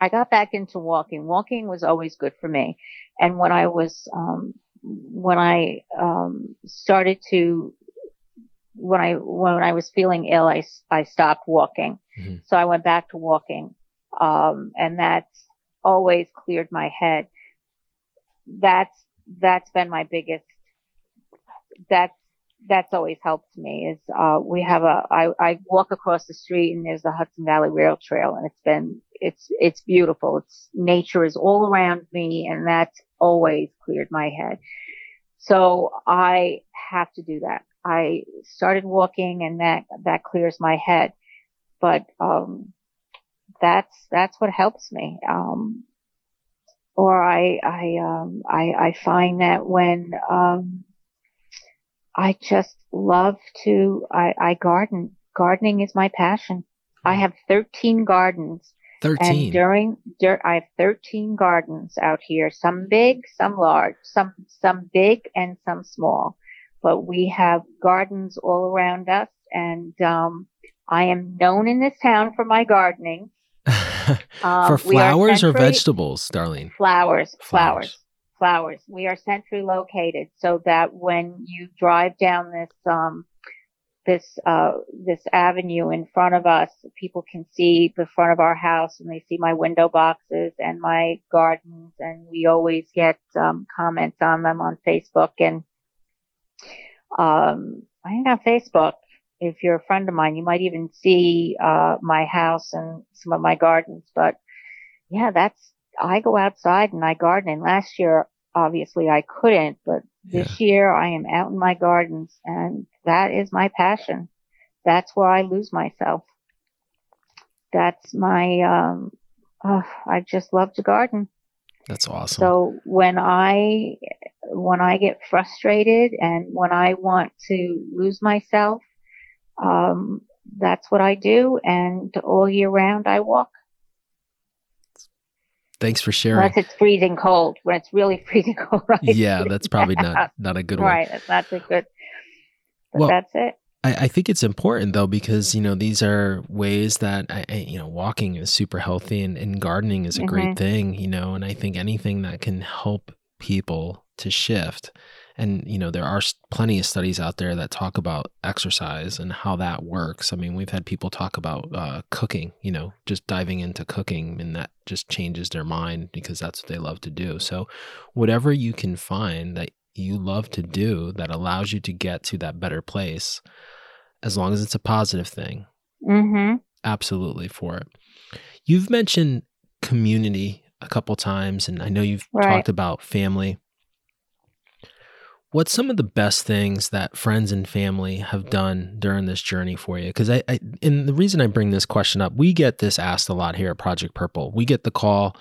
I got back into walking. Walking was always good for me. And when I was, um, when I, um, started to, when I, when I was feeling ill, I, I stopped walking. Mm-hmm. So I went back to walking. Um, and that's always cleared my head. That's, that's been my biggest that's that's always helped me is uh we have a I, I walk across the street and there's the Hudson Valley Rail Trail and it's been it's it's beautiful. It's nature is all around me and that's always cleared my head. So I have to do that. I started walking and that that clears my head. But um that's that's what helps me. Um or I I um I I find that when um I just love to, I, I garden. Gardening is my passion. I hmm. have 13 gardens. 13. And during, dur- I have 13 gardens out here, some big, some large, some, some big and some small. But we have gardens all around us and, um, I am known in this town for my gardening. um, for flowers or vegetables, Darlene? Flowers, flowers. flowers flowers. We are centrally located so that when you drive down this, um, this, uh, this avenue in front of us, people can see the front of our house and they see my window boxes and my gardens and we always get, um, comments on them on Facebook and, um, I think on Facebook, if you're a friend of mine, you might even see, uh, my house and some of my gardens, but yeah, that's, I go outside and I garden. And last year, obviously I couldn't, but this yeah. year I am out in my gardens and that is my passion. That's where I lose myself. That's my, um, oh, I just love to garden. That's awesome. So when I, when I get frustrated and when I want to lose myself, um, that's what I do. And all year round I walk. Thanks for sharing. Unless it's freezing cold, when it's really freezing cold, right? Yeah, that's probably not not a good one. Right, that's not a good. But well, that's it. I, I, think it's important though because you know these are ways that I, I, you know walking is super healthy and, and gardening is a mm-hmm. great thing, you know, and I think anything that can help people to shift and you know there are plenty of studies out there that talk about exercise and how that works i mean we've had people talk about uh, cooking you know just diving into cooking and that just changes their mind because that's what they love to do so whatever you can find that you love to do that allows you to get to that better place as long as it's a positive thing mm-hmm. absolutely for it you've mentioned community a couple times and i know you've right. talked about family what's some of the best things that friends and family have done during this journey for you? Because I, I, and the reason I bring this question up, we get this asked a lot here at Project Purple. We get the call,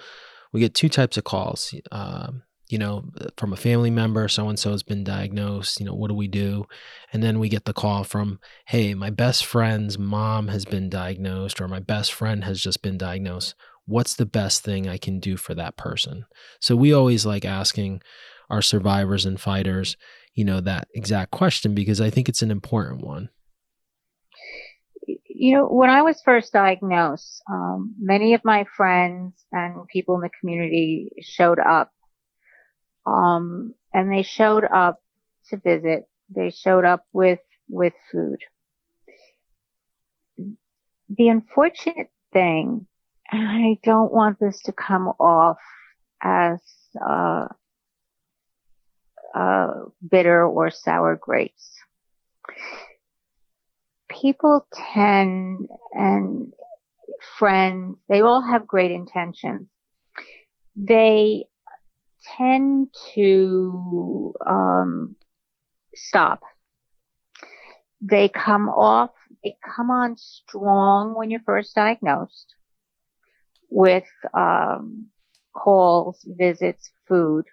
we get two types of calls. Um, you know, from a family member, so and so has been diagnosed, you know, what do we do? And then we get the call from, hey, my best friend's mom has been diagnosed, or my best friend has just been diagnosed. What's the best thing I can do for that person? So we always like asking our survivors and fighters, you know, that exact question because I think it's an important one. You know, when I was first diagnosed, um, many of my friends and people in the community showed up um, and they showed up to visit. They showed up with, with food. The unfortunate thing, and I don't want this to come off as, uh, uh, bitter or sour grapes. People tend and friends, they all have great intentions. They tend to um, stop. They come off, they come on strong when you're first diagnosed with um, calls, visits, food.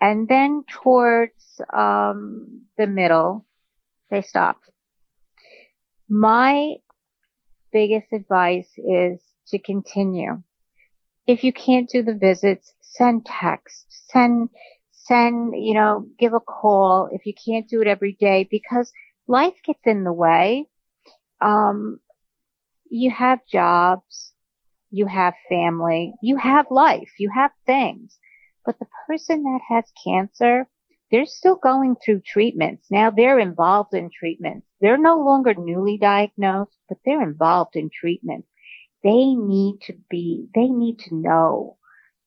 And then towards um, the middle, they stop. My biggest advice is to continue. If you can't do the visits, send text, send, send, you know, give a call if you can't do it every day because life gets in the way. Um, you have jobs, you have family, you have life, you have things. But the person that has cancer, they're still going through treatments. Now they're involved in treatments. They're no longer newly diagnosed, but they're involved in treatment. They need to be, they need to know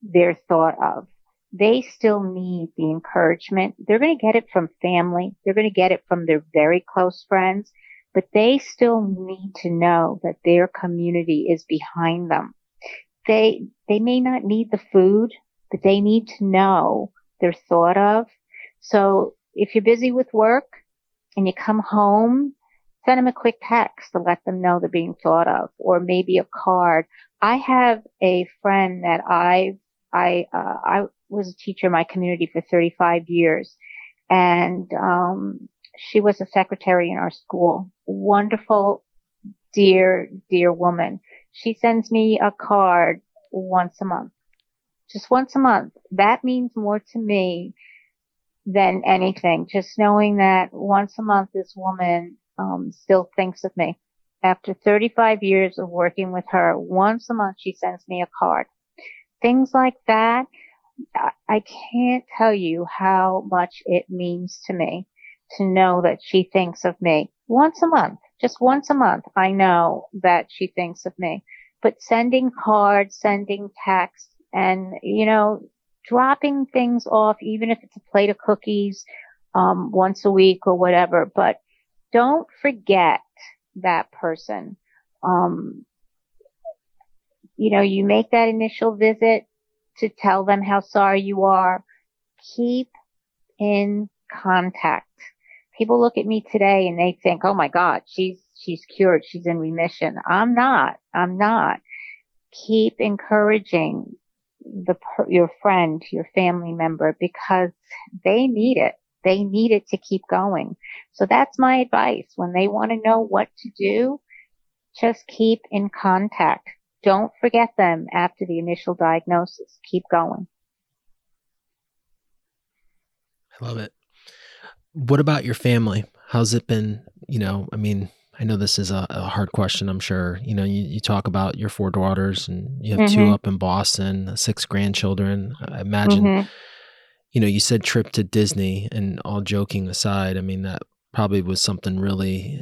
they're thought of. They still need the encouragement. They're going to get it from family. They're going to get it from their very close friends, but they still need to know that their community is behind them. They, they may not need the food, but they need to know they're thought of. So if you're busy with work and you come home, send them a quick text to let them know they're being thought of or maybe a card. I have a friend that I've I uh, I was a teacher in my community for 35 years, and um, she was a secretary in our school. Wonderful, dear, dear woman. She sends me a card once a month, just once a month. That means more to me than anything. Just knowing that once a month, this woman um, still thinks of me. After 35 years of working with her, once a month she sends me a card things like that. I can't tell you how much it means to me to know that she thinks of me once a month, just once a month. I know that she thinks of me, but sending cards, sending texts and, you know, dropping things off, even if it's a plate of cookies, um, once a week or whatever, but don't forget that person. Um, you know, you make that initial visit to tell them how sorry you are. Keep in contact. People look at me today and they think, oh my God, she's, she's cured. She's in remission. I'm not. I'm not. Keep encouraging the, your friend, your family member, because they need it. They need it to keep going. So that's my advice. When they want to know what to do, just keep in contact. Don't forget them after the initial diagnosis. Keep going. I love it. What about your family? How's it been? You know, I mean, I know this is a, a hard question, I'm sure. You know, you, you, talk about your four daughters and you have mm-hmm. two up in Boston, six grandchildren. I imagine, mm-hmm. you know, you said trip to Disney and all joking aside, I mean, that probably was something really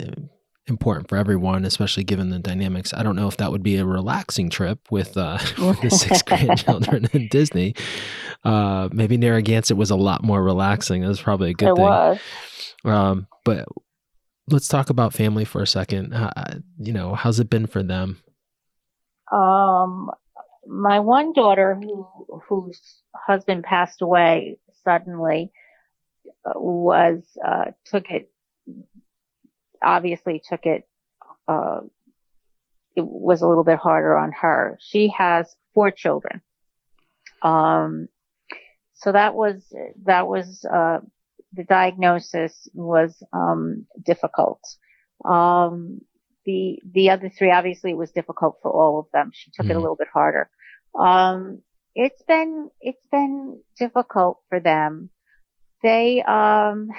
important for everyone, especially given the dynamics. I don't know if that would be a relaxing trip with, uh, the six grandchildren in Disney. Uh, maybe Narragansett was a lot more relaxing. That was probably a good it thing. Was. Um, but let's talk about family for a second. Uh, you know, how's it been for them? Um, my one daughter, who whose husband passed away suddenly, uh, was uh, took it obviously took it, uh, it was a little bit harder on her. She has four children. Um, so that was that was uh, the diagnosis was um, difficult. Um, the the other three, obviously, it was difficult for all of them. She took mm. it a mm-hmm. little bit harder. Um, it's been it's been difficult for them. They um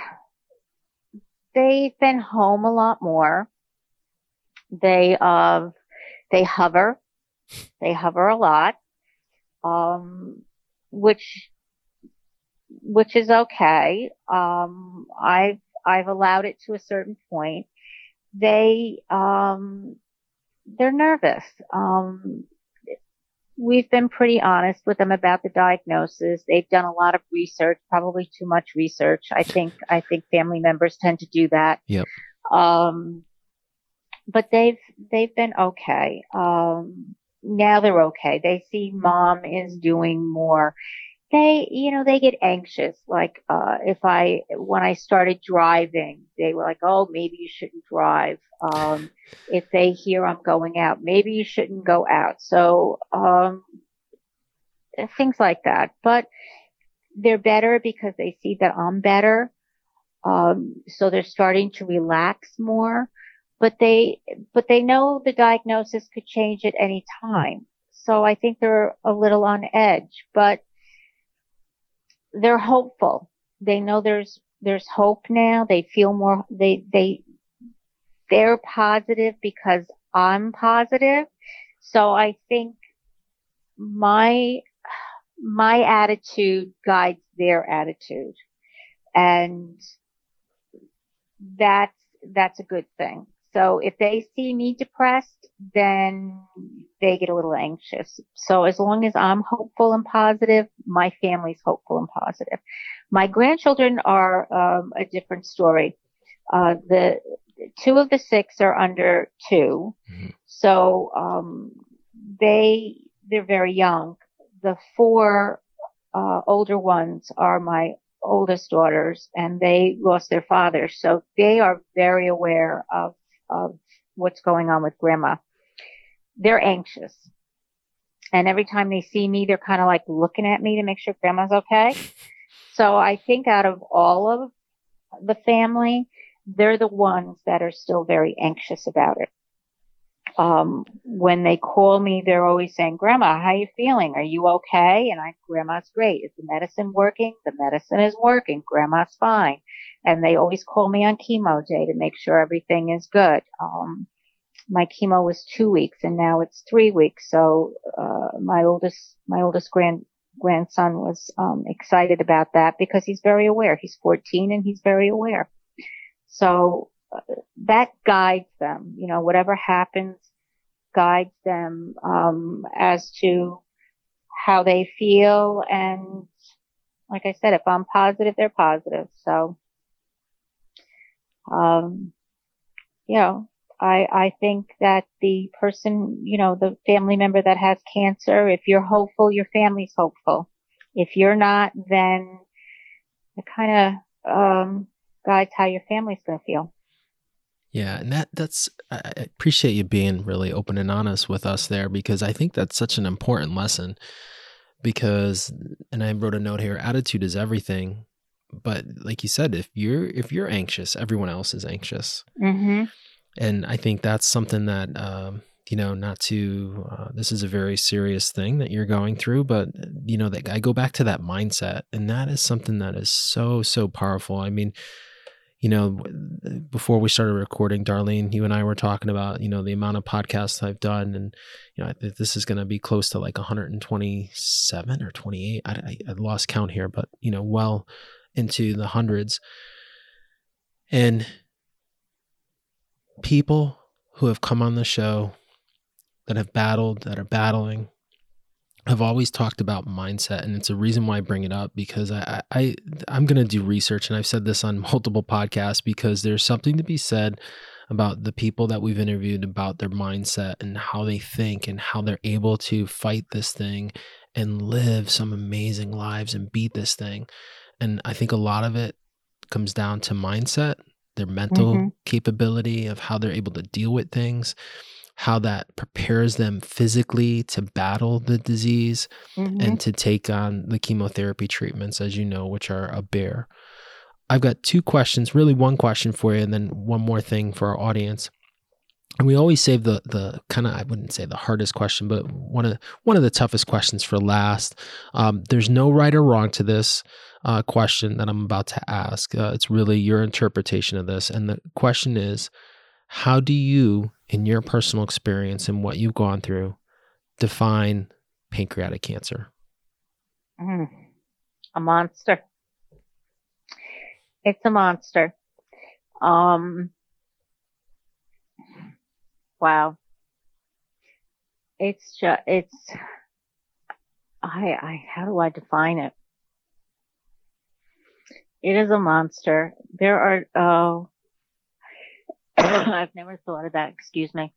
they've been home a lot more. They uh they hover. They hover a lot. Um which which is okay. Um I've I've allowed it to a certain point. They um they're nervous. Um we've been pretty honest with them about the diagnosis. They've done a lot of research, probably too much research. I think, I think family members tend to do that. Yep. Um, but they've, they've been okay. Um, now they're okay. They see mom is doing more they, you know, they get anxious. Like, uh, if I, when I started driving, they were like, oh, maybe you shouldn't drive. Um, if they hear I'm going out, maybe you shouldn't go out. So, um, things like that. But they're better because they see that I'm better. Um, so they're starting to relax more, but they, but they know the diagnosis could change at any time. So I think they're a little on edge, but they're hopeful. They know there's there's hope now. They feel more they they they're positive because I'm positive. So I think my my attitude guides their attitude. And that's that's a good thing. So if they see me depressed, then they get a little anxious. So as long as I'm hopeful and positive, my family's hopeful and positive. My grandchildren are um, a different story. Uh, the two of the six are under 2 mm-hmm. so um, they they're very young. The four uh, older ones are my oldest daughters, and they lost their father, so they are very aware of of what's going on with grandma. They're anxious. And every time they see me, they're kind of like looking at me to make sure grandma's okay. So I think out of all of the family, they're the ones that are still very anxious about it. Um, when they call me, they're always saying, Grandma, how are you feeling? Are you okay? And I, Grandma's great. Is the medicine working? The medicine is working. Grandma's fine and they always call me on chemo day to make sure everything is good. Um, my chemo was two weeks and now it's three weeks. So, uh, my oldest, my oldest grand, grandson was, um, excited about that because he's very aware. He's 14 and he's very aware. So uh, that guides them, you know, whatever happens guides them, um, as to how they feel. And like I said, if I'm positive, they're positive. So, um, you know, I, I think that the person, you know, the family member that has cancer, if you're hopeful, your family's hopeful. If you're not, then it kind of, um, guides how your family's going to feel. Yeah, and that that's I appreciate you being really open and honest with us there because I think that's such an important lesson because and I wrote a note here attitude is everything but like you said if you're if you're anxious everyone else is anxious mm-hmm. and i think that's something that um, you know not to uh, this is a very serious thing that you're going through but you know that i go back to that mindset and that is something that is so so powerful i mean you know before we started recording darlene you and i were talking about you know the amount of podcasts i've done and you know this is going to be close to like 127 or 28 I, I, I lost count here but you know well into the hundreds. And people who have come on the show that have battled, that are battling, have always talked about mindset, and it's a reason why I bring it up because I, I I'm going to do research, and I've said this on multiple podcasts because there's something to be said about the people that we've interviewed about their mindset and how they think and how they're able to fight this thing and live some amazing lives and beat this thing. And I think a lot of it comes down to mindset, their mental mm-hmm. capability of how they're able to deal with things. How that prepares them physically to battle the disease mm-hmm. and to take on the chemotherapy treatments, as you know, which are a bear. I've got two questions, really one question for you, and then one more thing for our audience. And we always save the the kind of I wouldn't say the hardest question, but one of one of the toughest questions for last. Um, there's no right or wrong to this uh, question that I'm about to ask. Uh, it's really your interpretation of this, and the question is, how do you, in your personal experience and what you've gone through, define pancreatic cancer? Mm, a monster. It's a monster. Um, wow. It's just, it's, I, I, how do I define it? It is a monster. There are, oh, I've never thought of that. Excuse me.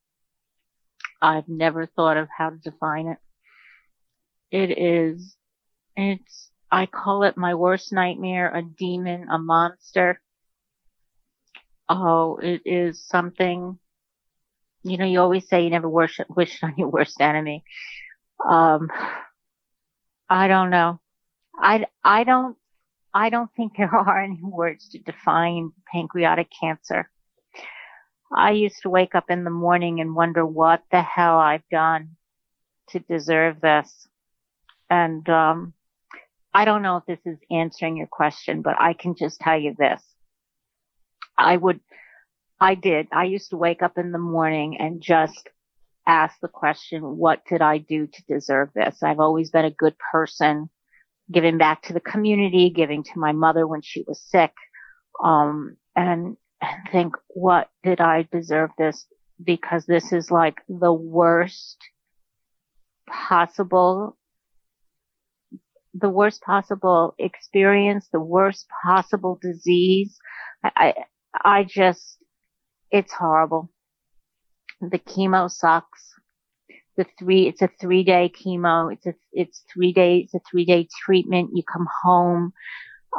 I've never thought of how to define it. It is, it's, I call it my worst nightmare, a demon, a monster. Oh, it is something, you know, you always say you never wish, wish on your worst enemy. Um, I don't know. I, I don't, I don't think there are any words to define pancreatic cancer. I used to wake up in the morning and wonder what the hell I've done to deserve this. And, um, I don't know if this is answering your question, but I can just tell you this. I would, I did. I used to wake up in the morning and just ask the question, what did I do to deserve this? I've always been a good person, giving back to the community, giving to my mother when she was sick. Um, and, think, what did I deserve this? Because this is like the worst possible the worst possible experience, the worst possible disease. I, I, I just, it's horrible. The chemo sucks. The three, it's a three day chemo. It's a, it's three days, it's a three day treatment. You come home.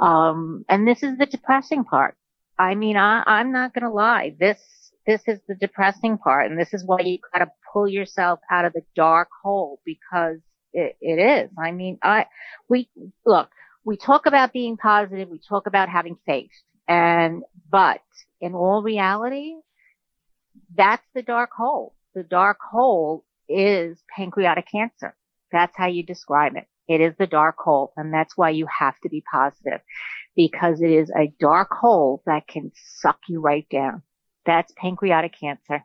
Um, and this is the depressing part. I mean, I, I'm not going to lie. This, this is the depressing part. And this is why you got to pull yourself out of the dark hole because it, it is. I mean, I, we, look, we talk about being positive. We talk about having faith and, but in all reality, that's the dark hole. The dark hole is pancreatic cancer. That's how you describe it. It is the dark hole. And that's why you have to be positive because it is a dark hole that can suck you right down. That's pancreatic cancer.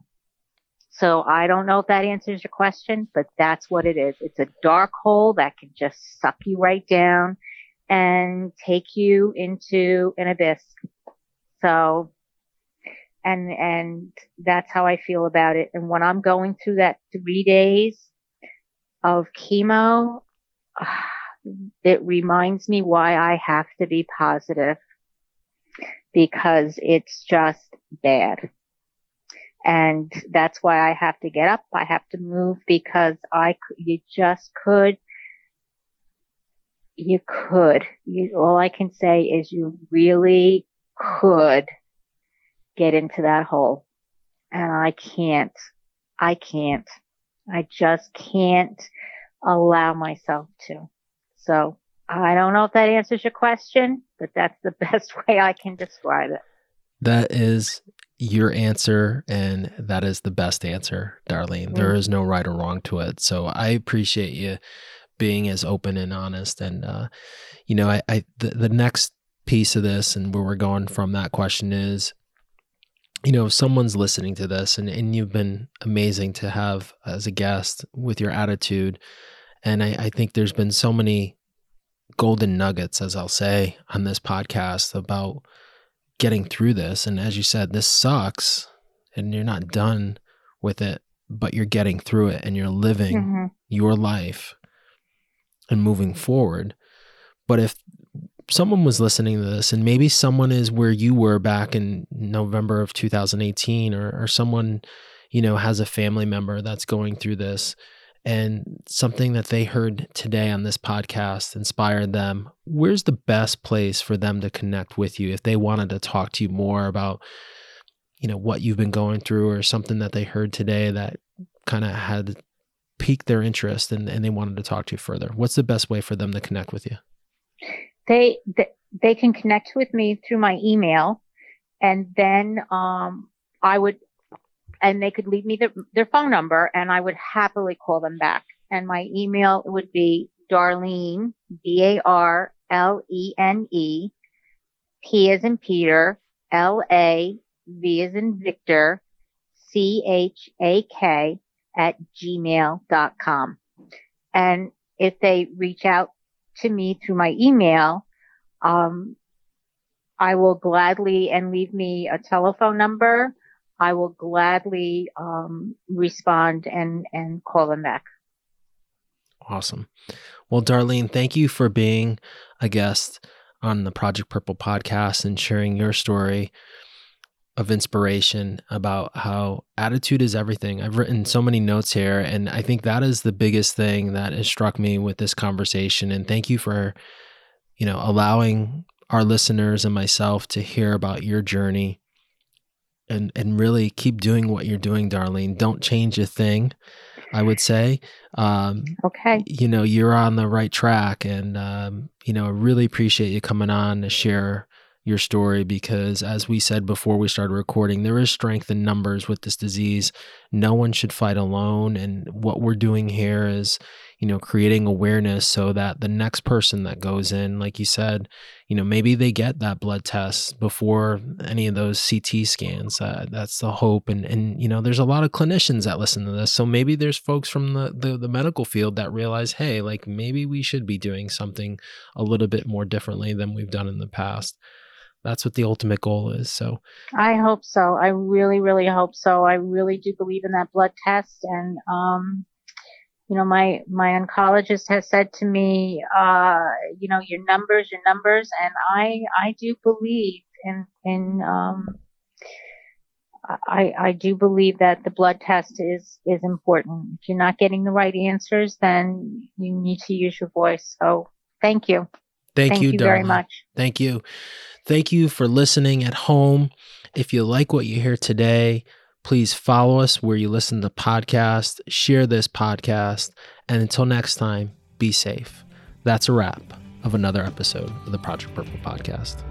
So I don't know if that answers your question, but that's what it is. It's a dark hole that can just suck you right down and take you into an abyss. So, and, and that's how I feel about it. And when I'm going through that three days of chemo, ah, it reminds me why I have to be positive because it's just bad. And that's why I have to get up. I have to move because I, you just could, you could, you, all I can say is you really could get into that hole. And I can't, I can't, I just can't allow myself to. So I don't know if that answers your question, but that's the best way I can describe it. That is your answer, and that is the best answer, Darlene. Mm. There is no right or wrong to it. So I appreciate you being as open and honest. And uh, you know, I, I the, the next piece of this and where we're going from that question is you know, if someone's listening to this and, and you've been amazing to have as a guest with your attitude. And I, I think there's been so many golden nuggets, as I'll say, on this podcast about getting through this. And as you said, this sucks and you're not done with it, but you're getting through it and you're living mm-hmm. your life and moving forward. But if someone was listening to this and maybe someone is where you were back in November of 2018 or, or someone, you know, has a family member that's going through this and something that they heard today on this podcast inspired them, where's the best place for them to connect with you if they wanted to talk to you more about, you know, what you've been going through or something that they heard today that kind of had piqued their interest and, and they wanted to talk to you further, what's the best way for them to connect with you? They they, they can connect with me through my email, and then um, I would, and they could leave me their, their phone number, and I would happily call them back. And my email would be Darlene D A R L E N E P as in Peter L A V as in Victor C H A K at gmail.com. And if they reach out to me through my email, um, I will gladly and leave me a telephone number. I will gladly um, respond and and call them back. Awesome. Well, Darlene, thank you for being a guest on the Project Purple podcast and sharing your story of inspiration about how attitude is everything. I've written so many notes here, and I think that is the biggest thing that has struck me with this conversation. And thank you for, you know, allowing our listeners and myself to hear about your journey and and really keep doing what you're doing, Darlene. Don't change a thing. I would say. Um, okay. You know, you're on the right track, and um, you know, I really appreciate you coming on to share your story because, as we said before we started recording, there is strength in numbers with this disease. No one should fight alone. And what we're doing here is, you know, creating awareness so that the next person that goes in, like you said, you know, maybe they get that blood test before any of those CT scans. Uh, that's the hope. And, and, you know, there's a lot of clinicians that listen to this. So maybe there's folks from the, the, the medical field that realize, hey, like maybe we should be doing something a little bit more differently than we've done in the past that's what the ultimate goal is. So I hope so. I really, really hope so. I really do believe in that blood test. And, um, you know, my, my oncologist has said to me, uh, you know, your numbers, your numbers. And I, I do believe in, in, um, I, I do believe that the blood test is, is important. If you're not getting the right answers, then you need to use your voice. So thank you. Thank, thank you, you very much. Thank you. Thank you for listening at home. If you like what you hear today, please follow us where you listen to podcasts, share this podcast, and until next time, be safe. That's a wrap of another episode of the Project Purple podcast.